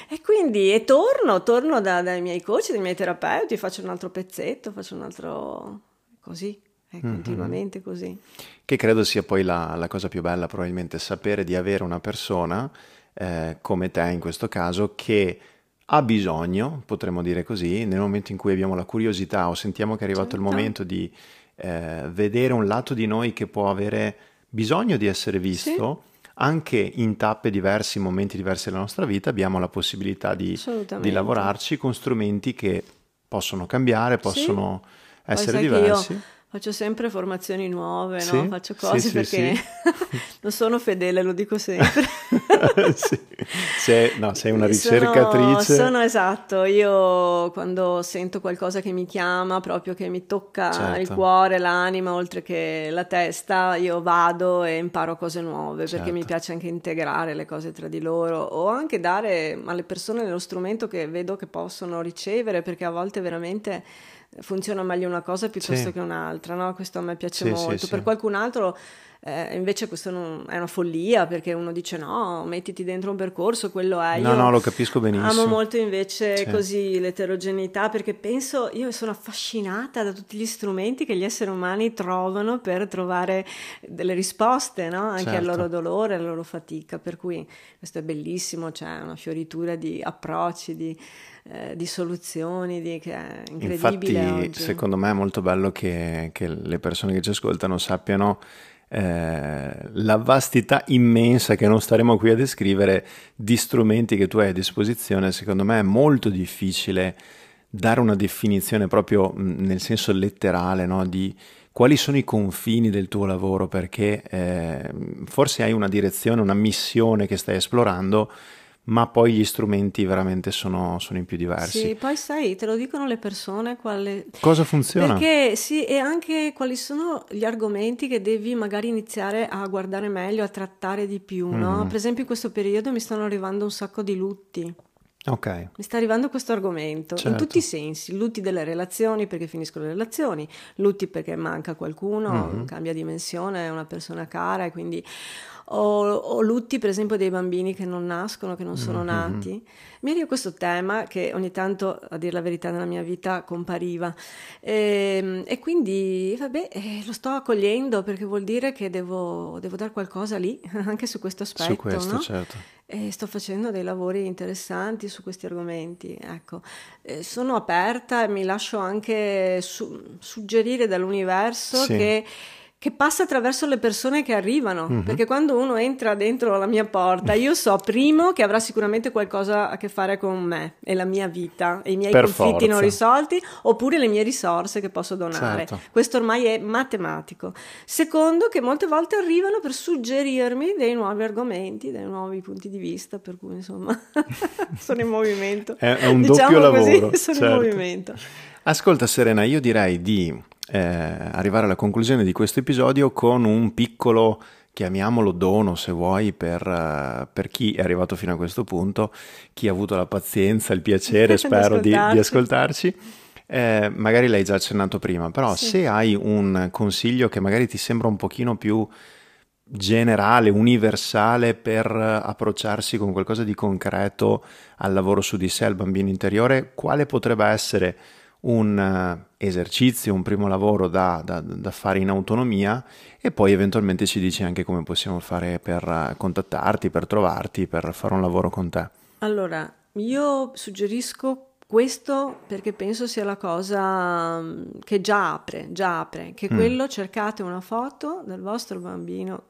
B: E quindi e torno, torno da, dai miei coach, dai miei terapeuti, faccio un altro pezzetto, faccio un altro così, è mm-hmm. continuamente così.
A: Che credo sia poi la, la, cosa più bella, probabilmente, sapere di avere una persona eh, come te in questo caso che ha bisogno, potremmo dire così, nel momento in cui abbiamo la curiosità o sentiamo che è arrivato certo. il momento di eh, vedere un lato di noi che può avere bisogno di essere visto. Sì anche in tappe diverse, in momenti diversi della nostra vita, abbiamo la possibilità di, di lavorarci con strumenti che possono cambiare, possono sì. essere diversi.
B: Faccio sempre formazioni nuove, sì, no? faccio cose sì, perché non sono fedele, lo dico sempre.
A: sei, no, sei una ricercatrice.
B: Sono, sono, esatto, io quando sento qualcosa che mi chiama, proprio che mi tocca certo. il cuore, l'anima, oltre che la testa, io vado e imparo cose nuove certo. perché mi certo. piace anche integrare le cose tra di loro o anche dare alle persone lo strumento che vedo che possono ricevere perché a volte veramente funziona meglio una cosa piuttosto sì. che un'altra, no? Questo a me piace sì, molto. Sì, per qualcun altro eh, invece questo non, è una follia perché uno dice no, mettiti dentro un percorso, quello è.
A: No, io no, lo capisco benissimo.
B: Amo molto invece così l'eterogeneità perché penso, io sono affascinata da tutti gli strumenti che gli esseri umani trovano per trovare delle risposte, no? Anche certo. al loro dolore, alla loro fatica. Per cui questo è bellissimo, c'è una fioritura di approcci, di eh, di soluzioni, di, che è incredibile.
A: Infatti,
B: oggi.
A: secondo me è molto bello che, che le persone che ci ascoltano sappiano eh, la vastità immensa che non staremo qui a descrivere di strumenti che tu hai a disposizione. Secondo me è molto difficile dare una definizione proprio nel senso letterale no? di quali sono i confini del tuo lavoro perché eh, forse hai una direzione, una missione che stai esplorando ma poi gli strumenti veramente sono, sono, in più diversi.
B: Sì, poi sai, te lo dicono le persone quale...
A: Cosa funziona?
B: Perché sì, e anche quali sono gli argomenti che devi magari iniziare a guardare meglio, a trattare di più, mm-hmm. no? Per esempio in questo periodo mi stanno arrivando un sacco di lutti.
A: Ok.
B: Mi sta arrivando questo argomento certo. in tutti i sensi, lutti delle relazioni perché finiscono le relazioni, lutti perché manca qualcuno, mm-hmm. cambia dimensione, è una persona cara e quindi o, o, lutti per esempio dei bambini che non nascono, che non sono mm-hmm. nati. Mi arriva questo tema che ogni tanto, a dire la verità, nella mia vita compariva e, ehm, e quindi vabbè, eh, lo sto accogliendo perché vuol dire che devo, devo dare qualcosa lì, anche su questo aspetto. Su
A: questo,
B: no?
A: certo.
B: E sto facendo dei lavori interessanti su questi argomenti. Ecco, eh, sono aperta e mi lascio anche su- suggerire dall'universo sì. che che passa attraverso le persone che arrivano, mm-hmm. perché quando uno entra dentro la mia porta, io so primo che avrà sicuramente qualcosa a che fare con me e la mia vita e i miei per conflitti forza. non risolti, oppure le mie risorse che posso donare. Certo. Questo ormai è matematico. Secondo, che molte volte arrivano per suggerirmi dei nuovi argomenti, dei nuovi punti di vista, per cui insomma sono in movimento.
A: È, è un diciamo doppio
B: così,
A: lavoro.
B: Sono
A: certo.
B: in movimento.
A: Ascolta Serena, io direi di eh, arrivare alla conclusione di questo episodio con un piccolo, chiamiamolo dono se vuoi, per, uh, per, chi è arrivato fino a questo punto, chi ha avuto la pazienza, il piacere, spero, di, di, ascoltarci. Eh, magari l'hai già accennato prima, però sì. se hai un consiglio che magari ti sembra un pochino più generale, universale per approcciarsi con qualcosa di concreto al lavoro su di sé, al bambino interiore, quale potrebbe essere un eh, esercizio, un primo lavoro da, da, da, fare in autonomia e poi eventualmente ci dici anche come possiamo fare per eh, contattarti, per trovarti, per fare un lavoro con te.
B: Allora, io suggerisco questo perché penso sia la cosa mm, che già apre, già apre, che mm. quello cercate una foto del vostro bambino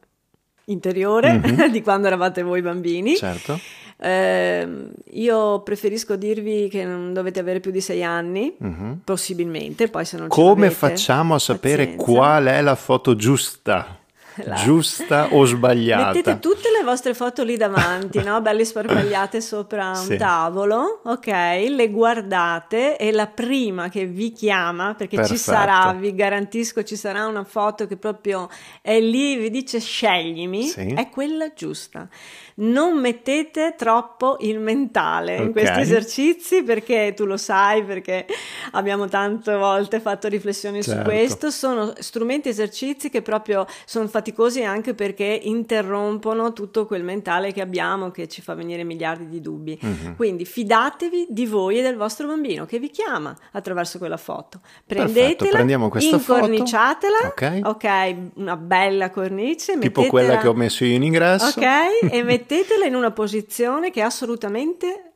B: interiore mm-hmm. di quando eravate voi bambini.
A: Certo
B: Eh, io preferisco dirvi che non dovete avere più di sei anni, uh-huh. possibilmente, poi se non
A: Come facciamo a sapere pazienza. qual è la foto giusta? La... giusta o sbagliata.
B: Mettete tutte le vostre foto lì davanti, no? Belle sparpagliate sopra un sì. tavolo, ok? Le guardate e la prima che vi chiama, perché Perfetto. ci sarà, vi garantisco, ci sarà una foto che proprio è lì, vi dice sceglimi, sì. è quella giusta non mettete troppo il mentale okay. in questi esercizi perché tu lo sai, perché abbiamo tante volte fatto riflessioni certo. su questo, sono strumenti esercizi che proprio sono faticosi anche perché interrompono tutto quel mentale che abbiamo che ci fa venire miliardi di dubbi. Mm-hmm. Quindi fidatevi di voi e del vostro bambino che vi chiama attraverso quella foto. Prendetela, incorniciatela, okay. ok, una bella cornice,
A: tipo quella che ho messo io in ingresso.
B: Ok, e mettete mettetela in una posizione che è assolutamente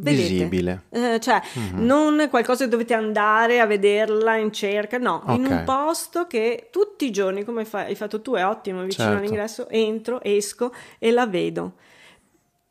B: Vedete?
A: visibile.
B: Eh, cioè, mm-hmm. non qualcosa che dovete andare a vederla in cerca, no, okay. in un posto che tutti i giorni, come fai, hai fatto tu, è ottimo, vicino certo. all'ingresso, entro, esco e la vedo.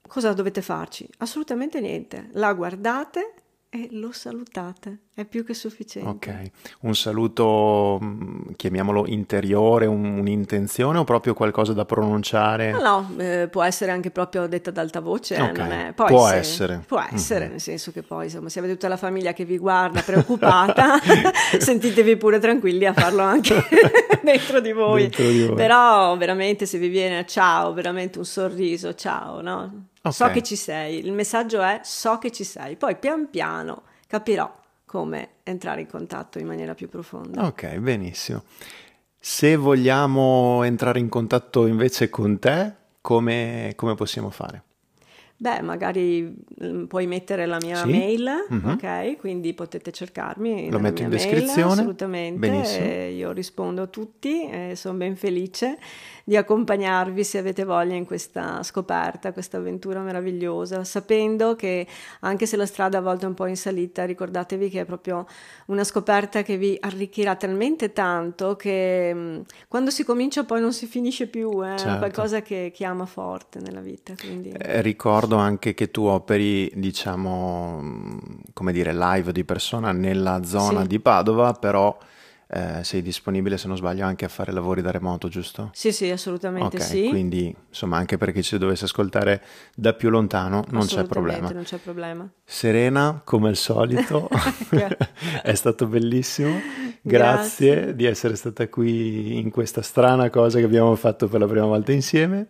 B: Cosa dovete farci? Assolutamente niente. La guardate e lo salutate, è più che sufficiente.
A: Ok, un saluto, mm, chiamiamolo interiore, un, un'intenzione o proprio qualcosa da pronunciare?
B: No, no eh, può essere anche proprio detta ad alta voce. Eh,
A: okay. Poi, può se, essere.
B: Può essere, mm-hmm. nel senso che poi insomma, se avete tutta la famiglia che vi guarda preoccupata, sentitevi pure tranquilli a farlo anche dentro, di dentro di voi. Però veramente se vi viene ciao, veramente un sorriso, ciao, no? Okay. So che ci sei, il messaggio è so che ci sei, poi pian piano capirò come entrare in contatto in maniera più profonda.
A: Ok, benissimo. Se vogliamo entrare in contatto invece con te, come, come possiamo fare?
B: Beh, magari mm, puoi mettere la mia sì? mail, mm-hmm. ok? Quindi potete cercarmi.
A: Lo metto in descrizione. Mail,
B: assolutamente. Benissimo. io rispondo a tutti e sono ben felice di accompagnarvi se avete voglia in questa scoperta, questa avventura meravigliosa, sapendo che anche se la strada a volte è un po' in salita, ricordatevi che è proprio una scoperta che vi arricchirà talmente tanto che mm, quando si comincia poi non si finisce più, è certo. qualcosa che chiama forte nella vita. Quindi...
A: Eh, ricordo anche che tu operi, diciamo, come dire, live di persona nella zona sì. di Padova, però eh, sei disponibile se non sbaglio anche a fare lavori da remoto, giusto?
B: Sì, sì, assolutamente
A: okay,
B: sì.
A: Quindi insomma anche per chi ci dovesse ascoltare da più lontano non c'è problema.
B: Non c'è problema.
A: Serena, come al solito, è stato bellissimo. Grazie, Grazie di essere stata qui in questa strana cosa che abbiamo fatto per la prima volta insieme.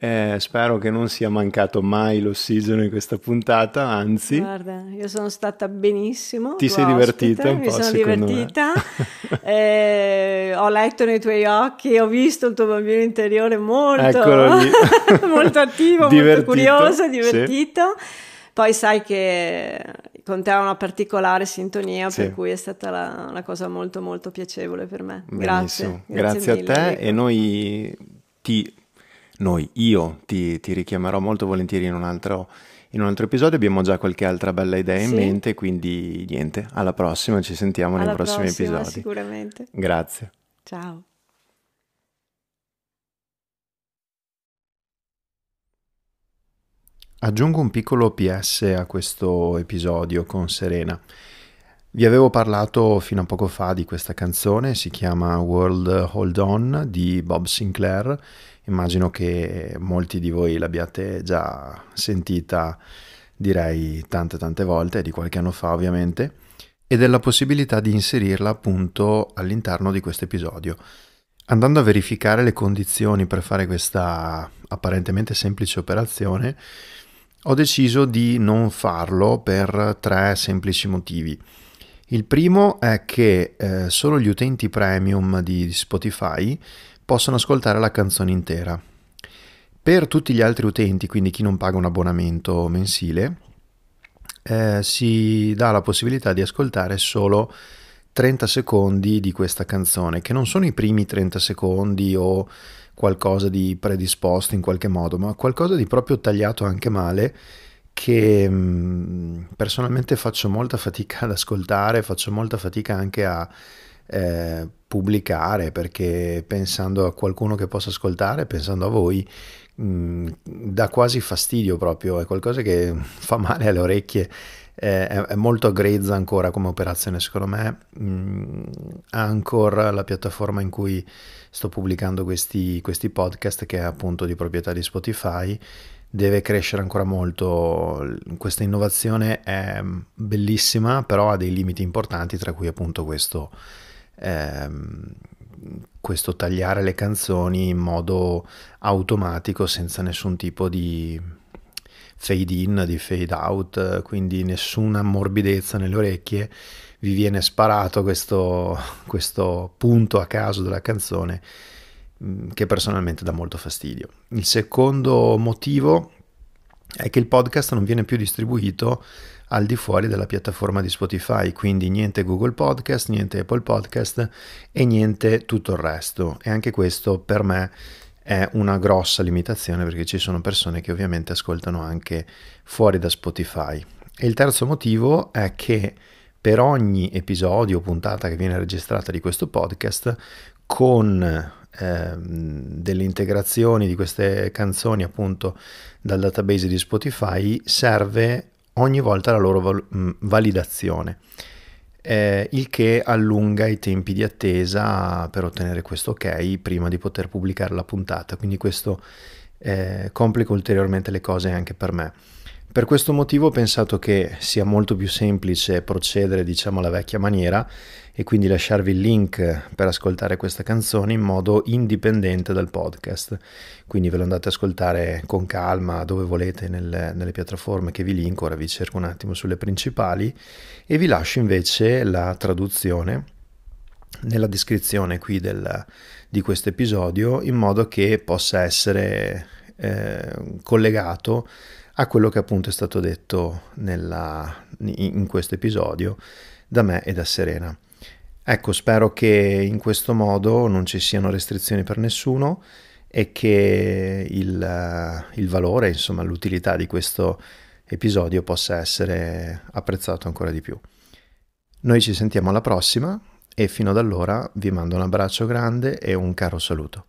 A: Eh, spero che non sia mancato mai l'ossigeno in questa puntata, anzi.
B: Guarda, io sono stata benissimo.
A: Ti sei divertita un
B: mi
A: po'?
B: Mi sono divertita. eh, ho letto nei tuoi occhi, ho visto il tuo bambino interiore molto, molto attivo, molto curioso, divertito. Sì. Poi sai che con te ho una particolare sintonia, sì. per cui è stata la, una cosa molto molto piacevole per me. Grazie.
A: Grazie, grazie
B: a
A: te e noi ti noi, io ti, ti richiamerò molto volentieri in un, altro, in un altro episodio, abbiamo già qualche altra bella idea in sì. mente, quindi niente, alla prossima, ci sentiamo alla nei prossimi prossima, episodi.
B: Sicuramente.
A: Grazie.
B: Ciao.
A: Aggiungo un piccolo PS a questo episodio con Serena. Vi avevo parlato fino a poco fa di questa canzone, si chiama World Hold On di Bob Sinclair Immagino che molti di voi l'abbiate già sentita, direi tante tante volte, di qualche anno fa ovviamente, e della possibilità di inserirla appunto all'interno di questo episodio. Andando a verificare le condizioni per fare questa apparentemente semplice operazione, ho deciso di non farlo per tre semplici motivi. Il primo è che eh, solo gli utenti premium di Spotify possono ascoltare la canzone intera. Per tutti gli altri utenti, quindi chi non paga un abbonamento mensile, eh, si dà la possibilità di ascoltare solo 30 secondi di questa canzone, che non sono i primi 30 secondi o qualcosa di predisposto in qualche modo, ma qualcosa di proprio tagliato anche male che mh, mm, personalmente faccio molta fatica ad ascoltare, faccio molta fatica anche a eh, pubblicare perché pensando a qualcuno che possa ascoltare, pensando a voi, mh, mm, dà quasi fastidio proprio, è qualcosa che fa male alle orecchie, è, è molto grezza ancora come operazione secondo me, mh, ancora la piattaforma in cui sto pubblicando questi, questi podcast che è appunto di proprietà di Spotify deve crescere ancora molto. Questa innovazione è bellissima, però ha dei limiti importanti, tra cui appunto questo, ehm, questo tagliare le canzoni in modo automatico senza nessun tipo di fade in, di fade out, quindi nessuna morbidezza nelle orecchie. Vi viene sparato questo, questo punto a caso della canzone Mm, che personalmente dà molto fastidio. Il secondo motivo è che il podcast non viene più distribuito al di fuori della piattaforma di Spotify, quindi niente Google Podcast, niente Apple Podcast e niente tutto il resto. E anche questo per me è una grossa limitazione perché ci sono persone che ovviamente ascoltano anche fuori da Spotify. E il terzo motivo è che per ogni episodio o puntata che viene registrata di questo podcast, con Ehm, delle integrazioni di queste canzoni appunto dal database di Spotify serve ogni volta la loro val- mm, validazione. Eh, il che allunga i tempi di attesa per ottenere questo ok prima di poter pubblicare la puntata, quindi questo eh, complica ulteriormente le cose anche per me. Per questo motivo ho pensato che sia molto più semplice procedere, diciamo, alla vecchia maniera e quindi lasciarvi il link per ascoltare questa canzone in modo indipendente dal podcast. Quindi ve lo andate ad ascoltare con calma dove volete nelle, nelle piattaforme che vi linko, ora vi cerco un attimo sulle principali e vi lascio invece la traduzione nella descrizione qui del, di questo episodio in modo che possa essere eh, collegato a quello che appunto è stato detto nella, in questo episodio da me e da Serena. Ecco, spero che in questo modo non ci siano restrizioni per nessuno e che il, il valore, insomma l'utilità di questo episodio possa essere apprezzato ancora di più. Noi ci sentiamo alla prossima e fino ad allora vi mando un abbraccio grande e un caro saluto.